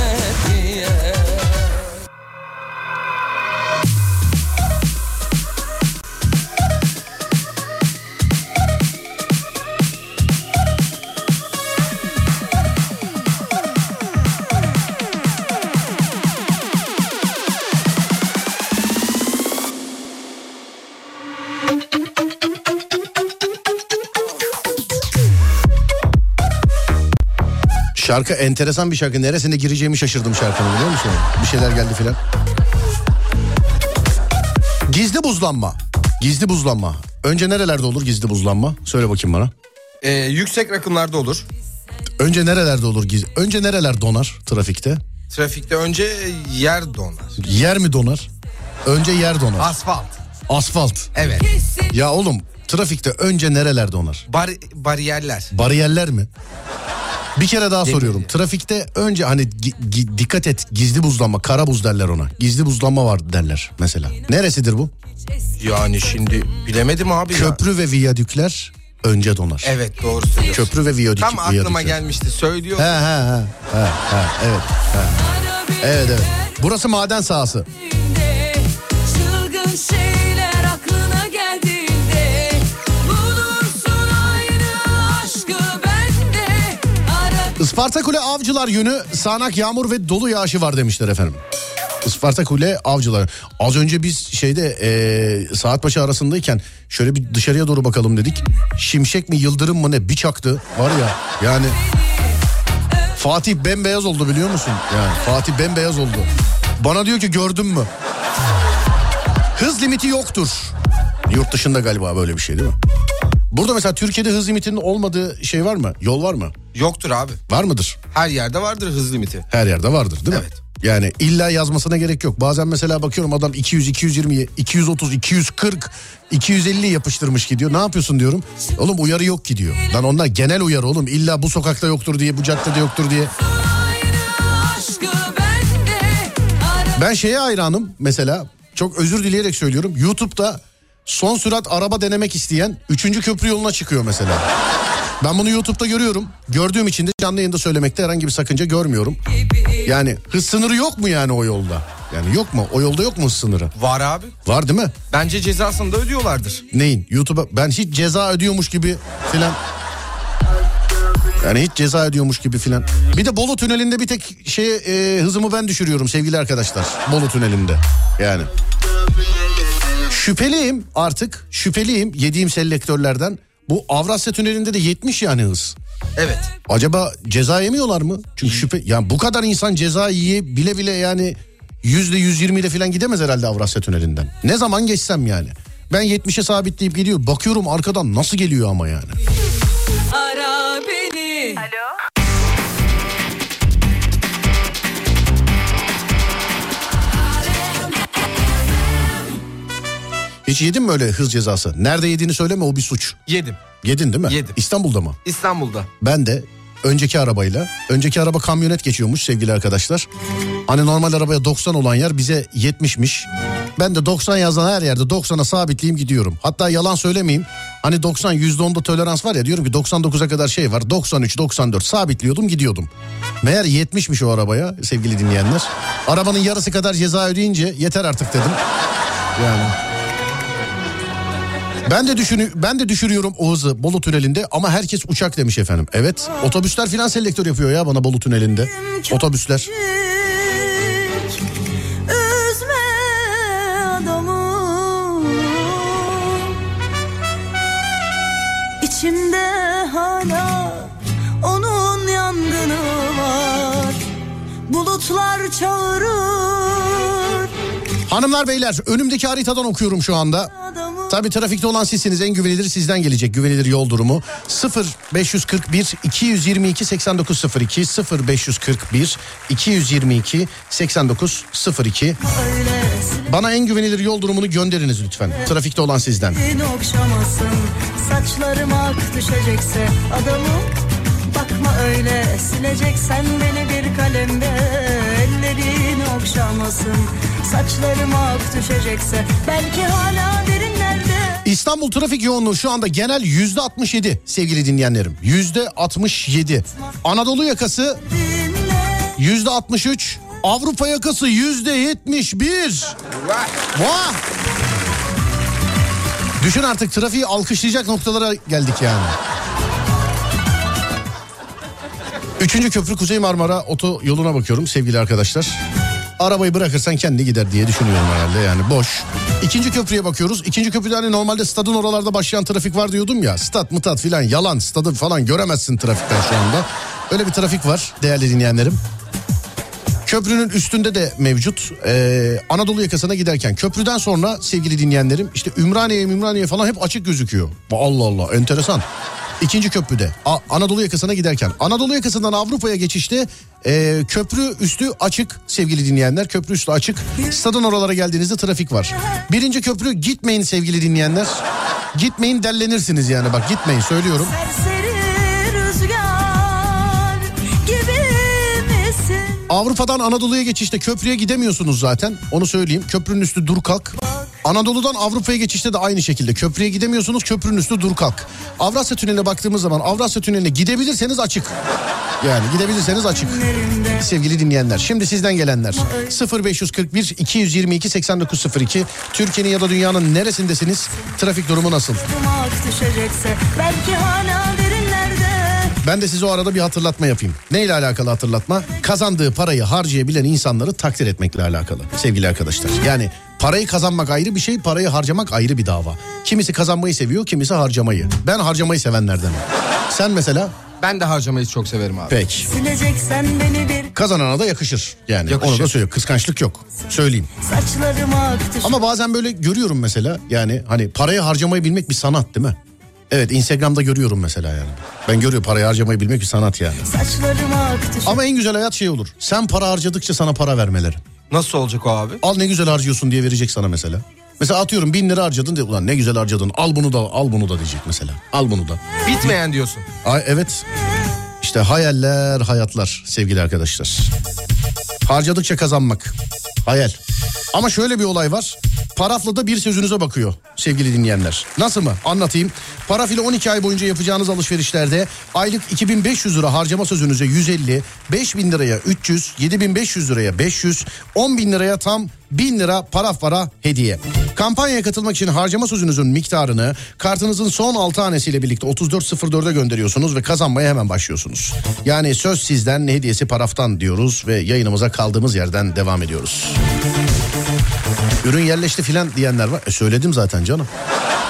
Şarkı enteresan bir şarkı. Neresine gireceğimi şaşırdım şarkının biliyor musun? Bir şeyler geldi filan. Gizli buzlanma. Gizli buzlanma. Önce nerelerde olur gizli buzlanma? Söyle bakayım bana. Ee, yüksek rakımlarda olur. Önce nerelerde olur gizli? Önce nereler donar trafikte? Trafikte önce yer donar. Yer mi donar? Önce yer donar. Asfalt. Asfalt. Evet. Ya oğlum trafikte önce nereler donar? Bar- bariyerler. Bariyerler mi? Bir kere daha soruyorum. Trafikte önce hani gi- gi- dikkat et gizli buzlanma, kara buz derler ona. Gizli buzlanma var derler mesela. Neresidir bu? Yani şimdi bilemedim abi ya. Köprü ve viyadükler önce donar. Evet doğru söylüyorsun. Köprü ve viyadük. Tam aklıma viyadükler. gelmişti söylüyor. He he he. he, he evet. He. Evet evet. Burası maden sahası. Ara Isparta Kule Avcılar yönü sağanak yağmur ve dolu yağışı var demişler efendim. Isparta Kule Avcılar. Az önce biz şeyde eee Saatbaşı arasındayken şöyle bir dışarıya doğru bakalım dedik. Şimşek mi yıldırım mı ne bir çaktı var ya yani. Fatih bembeyaz oldu biliyor musun? Yani Fatih bembeyaz oldu. Bana diyor ki gördün mü? Hız limiti yoktur. Yurt dışında galiba böyle bir şey değil mi? Burada mesela Türkiye'de hız limitinin olmadığı şey var mı? Yol var mı? Yoktur abi. Var mıdır? Her yerde vardır hız limiti. Her yerde vardır değil mi? Evet. Yani illa yazmasına gerek yok. Bazen mesela bakıyorum adam 200, 220, 230, 240, 250 yapıştırmış gidiyor. Ne yapıyorsun diyorum. Oğlum uyarı yok ki diyor. Lan onlar genel uyarı oğlum. İlla bu sokakta yoktur diye, bu caddede yoktur diye. Ben şeye hayranım mesela. Çok özür dileyerek söylüyorum. YouTube'da son sürat araba denemek isteyen 3. köprü yoluna çıkıyor mesela. Ben bunu YouTube'da görüyorum. Gördüğüm için de canlı yayında söylemekte herhangi bir sakınca görmüyorum. Yani hız sınırı yok mu yani o yolda? Yani yok mu? O yolda yok mu hız sınırı? Var abi. Var değil mi? Bence cezasını da ödüyorlardır. Neyin? YouTube'a ben hiç ceza ödüyormuş gibi filan. Yani hiç ceza ödüyormuş gibi filan. Bir de Bolu tünelinde bir tek şey e, hızımı ben düşürüyorum sevgili arkadaşlar. Bolu tünelinde. Yani. Şüpheliyim artık. Şüpheliyim yediğim selektörlerden. Bu Avrasya tünelinde de 70 yani hız. Evet. Acaba ceza yemiyorlar mı? Çünkü şüphe yani bu kadar insan ceza yiye bile bile yani yüzde 120 ile falan gidemez herhalde Avrasya tünelinden. Ne zaman geçsem yani. Ben 70'e sabitleyip gidiyor. Bakıyorum arkadan nasıl geliyor ama yani. ara beni Hiç yedin mi öyle hız cezası? Nerede yediğini söyleme o bir suç. Yedim. Yedin değil mi? Yedim. İstanbul'da mı? İstanbul'da. Ben de önceki arabayla. Önceki araba kamyonet geçiyormuş sevgili arkadaşlar. Hani normal arabaya 90 olan yer bize 70'miş. Ben de 90 yazan her yerde 90'a sabitleyeyim gidiyorum. Hatta yalan söylemeyeyim. Hani 90 %10'da tolerans var ya diyorum ki 99'a kadar şey var 93 94 sabitliyordum gidiyordum. Meğer 70'miş o arabaya sevgili dinleyenler. Arabanın yarısı kadar ceza ödeyince yeter artık dedim. Yani. Ben de düşünü ben de düşürüyorum o hızı Bolu tünelinde ama herkes uçak demiş efendim. Evet otobüsler filan selektör yapıyor ya bana Bolu tünelinde. Otobüsler. İçimde hala onun yangını var Bulutlar çağırır Hanımlar beyler önümdeki haritadan okuyorum şu anda. Tabii trafikte olan sizsiniz. En güvenilir sizden gelecek. Güvenilir yol durumu. 0 541 222 8902 0 541 222 8902 Bana en güvenilir yol durumunu gönderiniz lütfen. Trafikte olan sizden. Saçlarım ak düşecekse adamım Bakma öyle. Sileceksen beni bir kalemde Ellerin okşamasın Saçlarım ak düşecekse Belki hala derinlerde İstanbul trafik yoğunluğu şu anda genel yüzde 67 sevgili dinleyenlerim. Yüzde 67. Anadolu yakası yüzde 63. Avrupa yakası yüzde 71. Vah! Düşün artık trafiği alkışlayacak noktalara geldik yani. Üçüncü köprü Kuzey Marmara oto yoluna bakıyorum sevgili arkadaşlar. Arabayı bırakırsan kendi gider diye düşünüyorum herhalde yani boş. İkinci köprüye bakıyoruz. İkinci köprüde hani normalde stadın oralarda başlayan trafik var diyordum ya. Stat mıtat filan yalan stadı falan göremezsin trafikten şu anda. Öyle bir trafik var değerli dinleyenlerim. Köprünün üstünde de mevcut. Ee, Anadolu yakasına giderken köprüden sonra sevgili dinleyenlerim işte Ümraniye, Ümraniye falan hep açık gözüküyor. Allah Allah enteresan. İkinci köprüde A- Anadolu yakasına giderken. Anadolu yakasından Avrupa'ya geçişte e, köprü üstü açık sevgili dinleyenler. Köprü üstü açık. Stadın oralara geldiğinizde trafik var. Birinci köprü gitmeyin sevgili dinleyenler. Gitmeyin dellenirsiniz yani. Bak gitmeyin söylüyorum. Serseri Avrupa'dan Anadolu'ya geçişte köprüye gidemiyorsunuz zaten. Onu söyleyeyim. Köprünün üstü dur kalk. Anadolu'dan Avrupa'ya geçişte de aynı şekilde. Köprüye gidemiyorsunuz. Köprünün üstü dur kalk. Avrasya Tüneli'ne baktığımız zaman Avrasya Tüneli'ne gidebilirseniz açık. Yani gidebilirseniz açık. Sevgili dinleyenler. Şimdi sizden gelenler. 0541 222 8902. Türkiye'nin ya da dünyanın neresindesiniz? Trafik durumu nasıl? Belki hala Ben de size o arada bir hatırlatma yapayım. Neyle alakalı hatırlatma? Kazandığı parayı harcayabilen insanları takdir etmekle alakalı sevgili arkadaşlar. Yani parayı kazanmak ayrı bir şey, parayı harcamak ayrı bir dava. Kimisi kazanmayı seviyor, kimisi harcamayı. Ben harcamayı sevenlerdenim. Sen mesela? Ben de harcamayı çok severim abi. Peki. Sileceksen beni bir Kazanana da yakışır. Yani Yakışır. onu da söylüyor. Kıskançlık yok. Söyleyeyim. Ama bazen böyle görüyorum mesela. Yani hani parayı harcamayı bilmek bir sanat değil mi? Evet Instagram'da görüyorum mesela yani. Ben görüyorum parayı harcamayı bilmek bir sanat yani. Ama en güzel hayat şey olur. Sen para harcadıkça sana para vermeleri. Nasıl olacak o abi? Al ne güzel harcıyorsun diye verecek sana mesela. Mesela atıyorum bin lira harcadın de ulan ne güzel harcadın al bunu da al bunu da diyecek mesela. Al bunu da. Bitmeyen diyorsun. Ay, evet işte hayaller hayatlar sevgili arkadaşlar. Harcadıkça kazanmak hayal. Ama şöyle bir olay var. Parafla da bir sözünüze bakıyor sevgili dinleyenler. Nasıl mı? Anlatayım. Paraf ile 12 ay boyunca yapacağınız alışverişlerde aylık 2500 lira harcama sözünüze 150, 5000 liraya 300, 7500 liraya 500, 10 bin liraya tam 1000 lira paraf para hediye. Kampanyaya katılmak için harcama sözünüzün miktarını kartınızın son 6 hanesiyle birlikte 3404'e gönderiyorsunuz ve kazanmaya hemen başlıyorsunuz. Yani söz sizden hediyesi paraftan diyoruz ve yayınımıza kaldığımız yerden devam ediyoruz. Ürün yerleşti filan diyenler var. E söyledim zaten canım.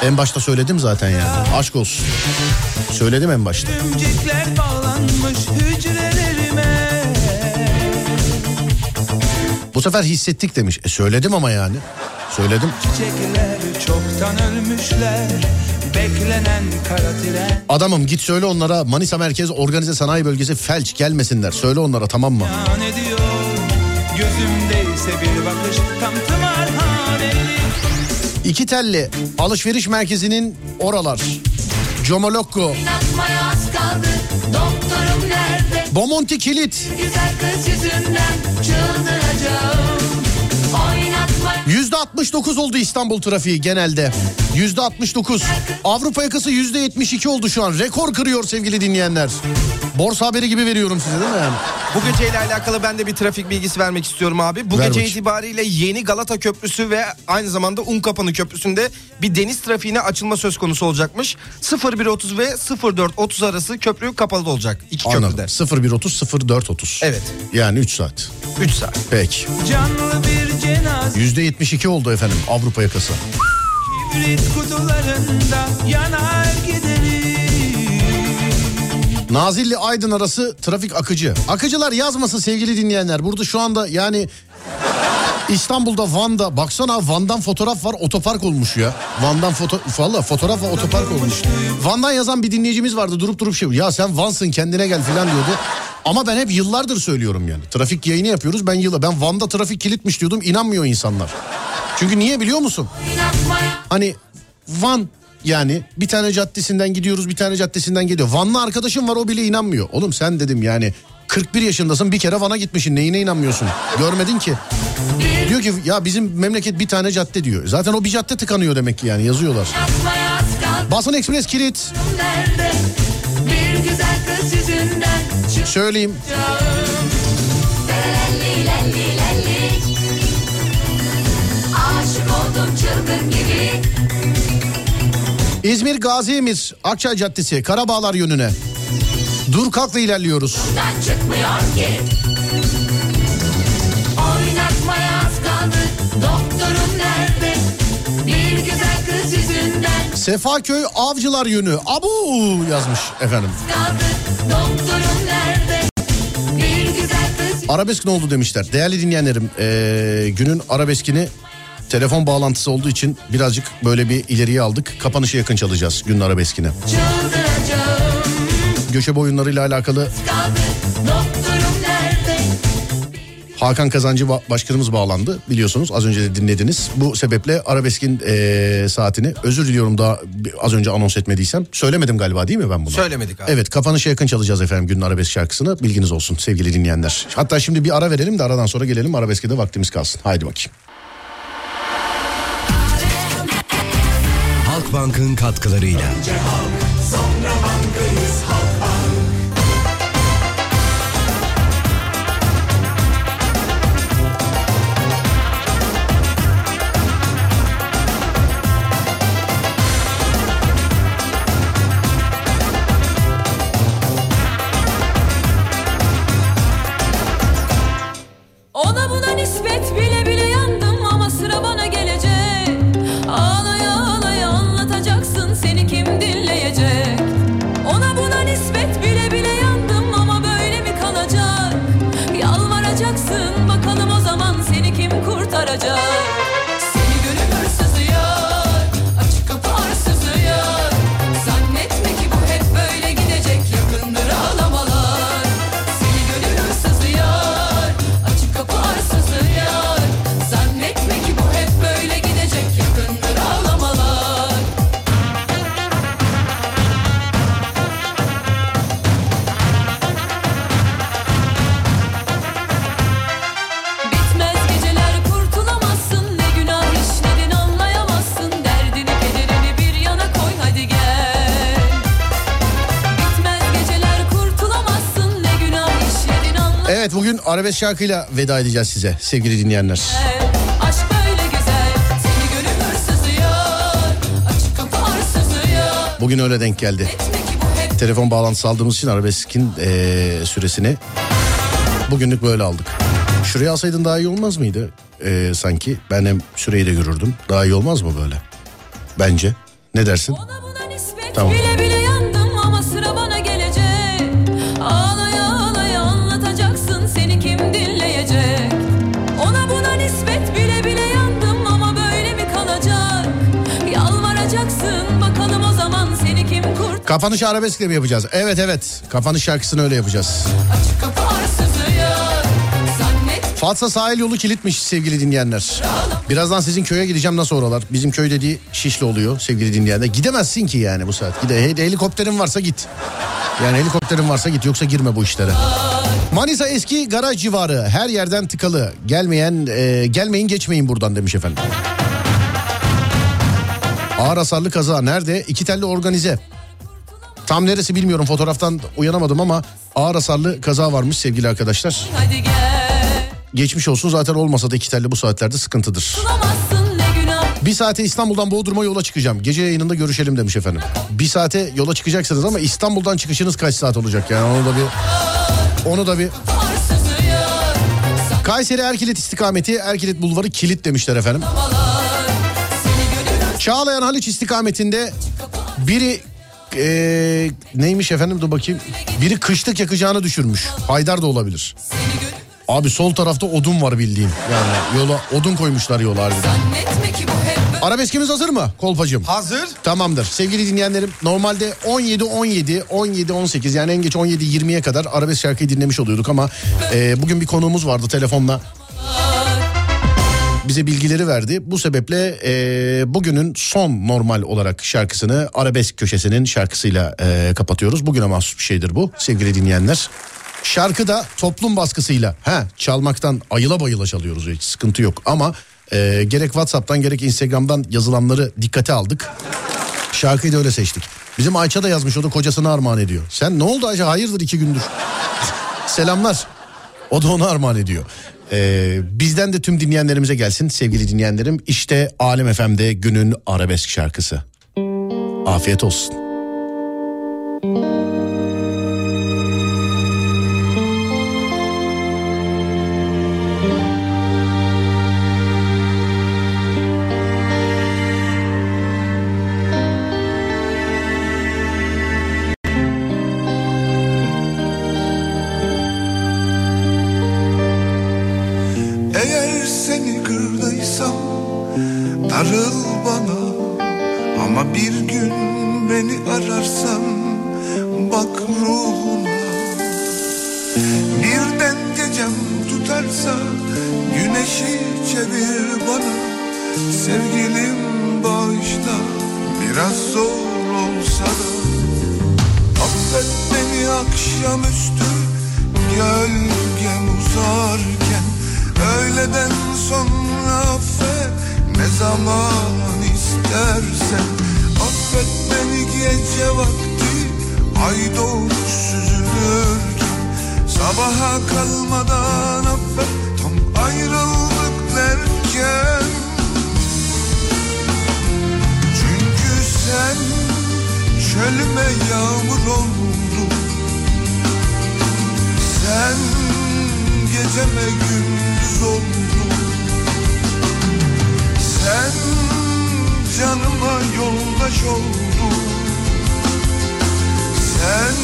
En başta söyledim zaten yani. Aşk olsun. Söyledim en başta. Örümcekler bağlanmış hücrelerime Bu sefer hissettik demiş. E söyledim ama yani. Söyledim. Çiçekler çoktan ölmüşler Adamım git söyle onlara Manisa Merkez Organize Sanayi Bölgesi felç gelmesinler. Söyle onlara tamam mı? Gözümdeyse bir bakış tam tımarhaneli İki telli alışveriş merkezinin oralar. Comolokko, kaldı Bomonti Kilit, Güzel kız yüzünden çıldıracağım Oynatmaya 69 oldu İstanbul trafiği genelde. Yüzde 69. Avrupa yakası yüzde 72 oldu şu an. Rekor kırıyor sevgili dinleyenler. Borsa haberi gibi veriyorum size değil mi? Bu geceyle alakalı ben de bir trafik bilgisi vermek istiyorum abi. Bu Ver gece bakayım. itibariyle yeni Galata Köprüsü ve aynı zamanda Unkapanı Köprüsü'nde bir deniz trafiğine açılma söz konusu olacakmış. 01.30 ve 04.30 arası köprü kapalı olacak iki Anladım. köprüde. 0130 0430. Evet. Yani 3 saat. 3 saat. Peki. Canlı bir Yüzde 72 oldu efendim Avrupa yakası. kibrit kutularında yanar giderim Nazilli Aydın arası trafik akıcı. Akıcılar yazmasın sevgili dinleyenler. Burada şu anda yani İstanbul'da Van'da baksana Van'dan fotoğraf var otopark olmuş ya. Van'dan foto valla fotoğraf var otopark olmuş. Van'dan yazan bir dinleyicimiz vardı durup durup şey ya sen Van'sın kendine gel filan diyordu. Ama ben hep yıllardır söylüyorum yani. Trafik yayını yapıyoruz ben yıla ben Van'da trafik kilitmiş diyordum inanmıyor insanlar. Çünkü niye biliyor musun? Hani Van yani bir tane caddesinden gidiyoruz bir tane caddesinden gidiyor. Vanlı arkadaşım var o bile inanmıyor. Oğlum sen dedim yani 41 yaşındasın bir kere Van'a gitmişsin neyine inanmıyorsun? Görmedin ki. Diyor ki ya bizim memleket bir tane cadde diyor. Zaten o bir cadde tıkanıyor demek ki yani yazıyorlar. Basın Ekspres kilit. Söyleyeyim. Aşık oldum çılgın gibi İzmir Gazi Emir Akçay Caddesi Karabağlar yönüne. Dur kalkla ilerliyoruz. Ben çıkmıyor ki Oynatmaya az kaldı Doktorum nerede? Bir güzel kız yüzünden Sefaköy Avcılar yönü. Abu yazmış efendim. kaldı Doktorum nerede? Arabesk ne oldu demişler. Değerli dinleyenlerim eee, günün arabeskini telefon bağlantısı olduğu için birazcık böyle bir ileriye aldık. Kapanışı yakın çalacağız günün çıldıracağım Göçebe oyunlarıyla alakalı? Hakan Kazancı ba- başkanımız bağlandı biliyorsunuz az önce de dinlediniz. Bu sebeple arabeskin eee, saatini özür diliyorum daha az önce anons etmediysem. Söylemedim galiba değil mi ben bunu? Söylemedik abi. Evet kapanışa yakın çalacağız efendim günün arabesk şarkısını bilginiz olsun sevgili dinleyenler. Hatta şimdi bir ara verelim de aradan sonra gelelim arabeske de vaktimiz kalsın. Haydi bakayım. Halkbank'ın katkılarıyla. Sonra arabesk şarkıyla veda edeceğiz size sevgili dinleyenler. Aşk Bugün öyle denk geldi. Telefon bağlantısı aldığımız için arabeskin eee, süresini bugünlük böyle aldık. Şuraya alsaydın daha iyi olmaz mıydı? Eee, sanki ben hem süreyi de görürdüm. Daha iyi olmaz mı böyle? Bence. Ne dersin? Tamam. Kapanışı arabeskle mi yapacağız? Evet evet. Kapanış şarkısını öyle yapacağız. Fatsa sahil yolu kilitmiş sevgili dinleyenler. Birazdan sizin köye gideceğim nasıl oralar? Bizim köy dediği Şişli oluyor sevgili dinleyenler. Gidemezsin ki yani bu saat. Gide he- helikopterin varsa git. Yani helikopterin varsa git yoksa girme bu işlere. Manisa eski garaj civarı her yerden tıkalı. Gelmeyen e, gelmeyin geçmeyin buradan demiş efendim. Ağır hasarlı kaza nerede? İki telli organize. Tam neresi bilmiyorum fotoğraftan uyanamadım ama ağır hasarlı kaza varmış sevgili arkadaşlar. Geçmiş olsun zaten olmasa da iki telli bu saatlerde sıkıntıdır. Bir saate İstanbul'dan Bodrum'a yola çıkacağım. Gece yayınında görüşelim demiş efendim. Bir saate yola çıkacaksınız ama İstanbul'dan çıkışınız kaç saat olacak yani onu da bir... Onu da bir... Kayseri Erkilet istikameti Erkilet Bulvarı kilit demişler efendim. Çağlayan Haliç istikametinde biri eee, neymiş efendim dur bakayım. Biri kışlık yakacağını düşürmüş. Haydar da olabilir. Abi sol tarafta odun var bildiğim. Yani yola odun koymuşlar yola harbiden. Arabeskimiz hazır mı kolpacım? Hazır. Tamamdır. Sevgili dinleyenlerim normalde 17 17 17 18 yani en geç 17 20'ye kadar arabesk şarkıyı dinlemiş oluyorduk ama e, bugün bir konuğumuz vardı telefonla. Bize bilgileri verdi. Bu sebeple e, bugünün son normal olarak şarkısını arabesk köşesinin şarkısıyla e, kapatıyoruz. Bugüne mahsus bir şeydir bu sevgili dinleyenler. Şarkı da toplum baskısıyla ha çalmaktan ayıla bayıla çalıyoruz hiç sıkıntı yok ama e, gerek WhatsApp'tan gerek Instagram'dan yazılanları dikkate aldık. Şarkıyı da öyle seçtik. Bizim Ayça da yazmış o da kocasına armağan ediyor. Sen ne oldu Ayça hayırdır iki gündür? Selamlar. O da ona armağan ediyor. Ee, bizden de tüm dinleyenlerimize gelsin sevgili dinleyenlerim. İşte Alem FM'de günün arabesk şarkısı. Afiyet olsun. Zor olsa da Affet beni akşamüstü gölgem uzarken. Öğleden sonra affet ne zaman istersen. Affet beni gece vakti ay doğmuş süzülürken. Sabaha kalmadan affet tam ayrıldık derken çölüme yağmur oldun Sen geceme gündüz oldun. Sen canıma yoldaş oldun. Sen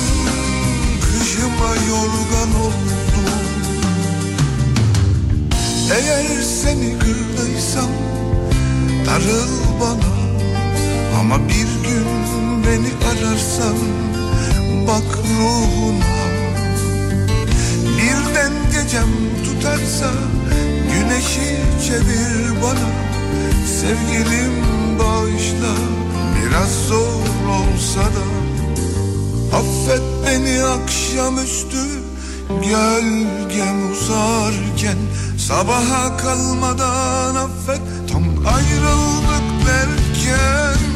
kışıma yorgan oldun. Eğer seni kırdıysam darıl bana. Ama bir gün beni ararsan bak ruhuna. Birden gecem tutarsa güneşi çevir bana. Sevgilim bağışla biraz zor olsa da. Affet beni akşamüstü gölgem uzarken. Sabaha kalmadan affet tam ayrıldık derken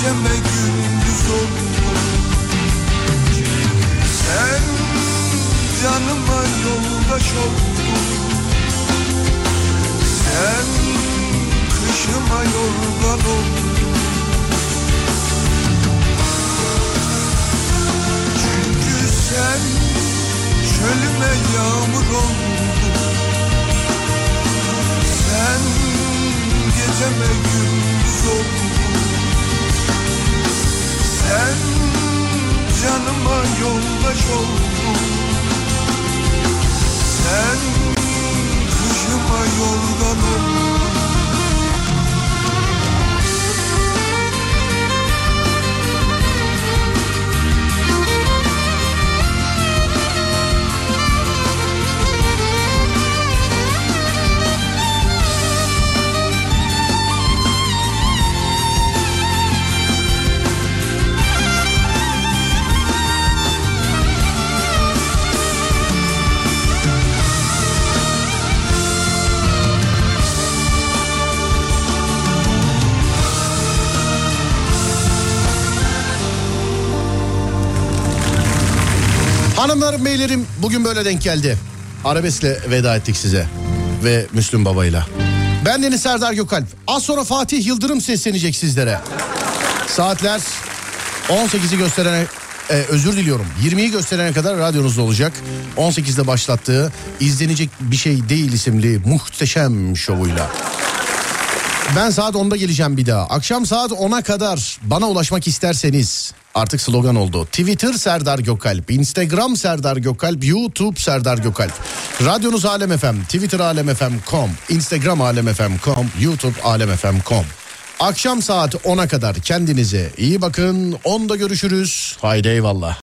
geceme gündüz oldun Sen canıma yoldaş oldun Sen kışıma yorgan oldun Çünkü sen çölüme yağmur oldun Sen geceme gündüz oldun sen canıma yoldaş oldun Sen kışıma yorgan oldun Hanımlarım beylerim bugün böyle denk geldi. Arabesk'le veda ettik size ve Müslüm Baba'yla. Ben Deniz Serdar Gökalp. Az sonra Fatih Yıldırım seslenecek sizlere. Saatler 18'i gösterene e, özür diliyorum. 20'yi gösterene kadar radyonuzda olacak. 18'de başlattığı izlenecek bir şey değil isimli muhteşem şovuyla. Ben saat 10'da geleceğim bir daha. Akşam saat 10'a kadar bana ulaşmak isterseniz artık slogan oldu. Twitter Serdar Gökalp, Instagram Serdar Gökalp, YouTube Serdar Gökalp. Radyonuz Alem FM, Twitter alemfm.com, Instagram alemfm.com, YouTube alemfm.com. Akşam saat 10'a kadar kendinize iyi bakın. 10'da görüşürüz. Haydi eyvallah.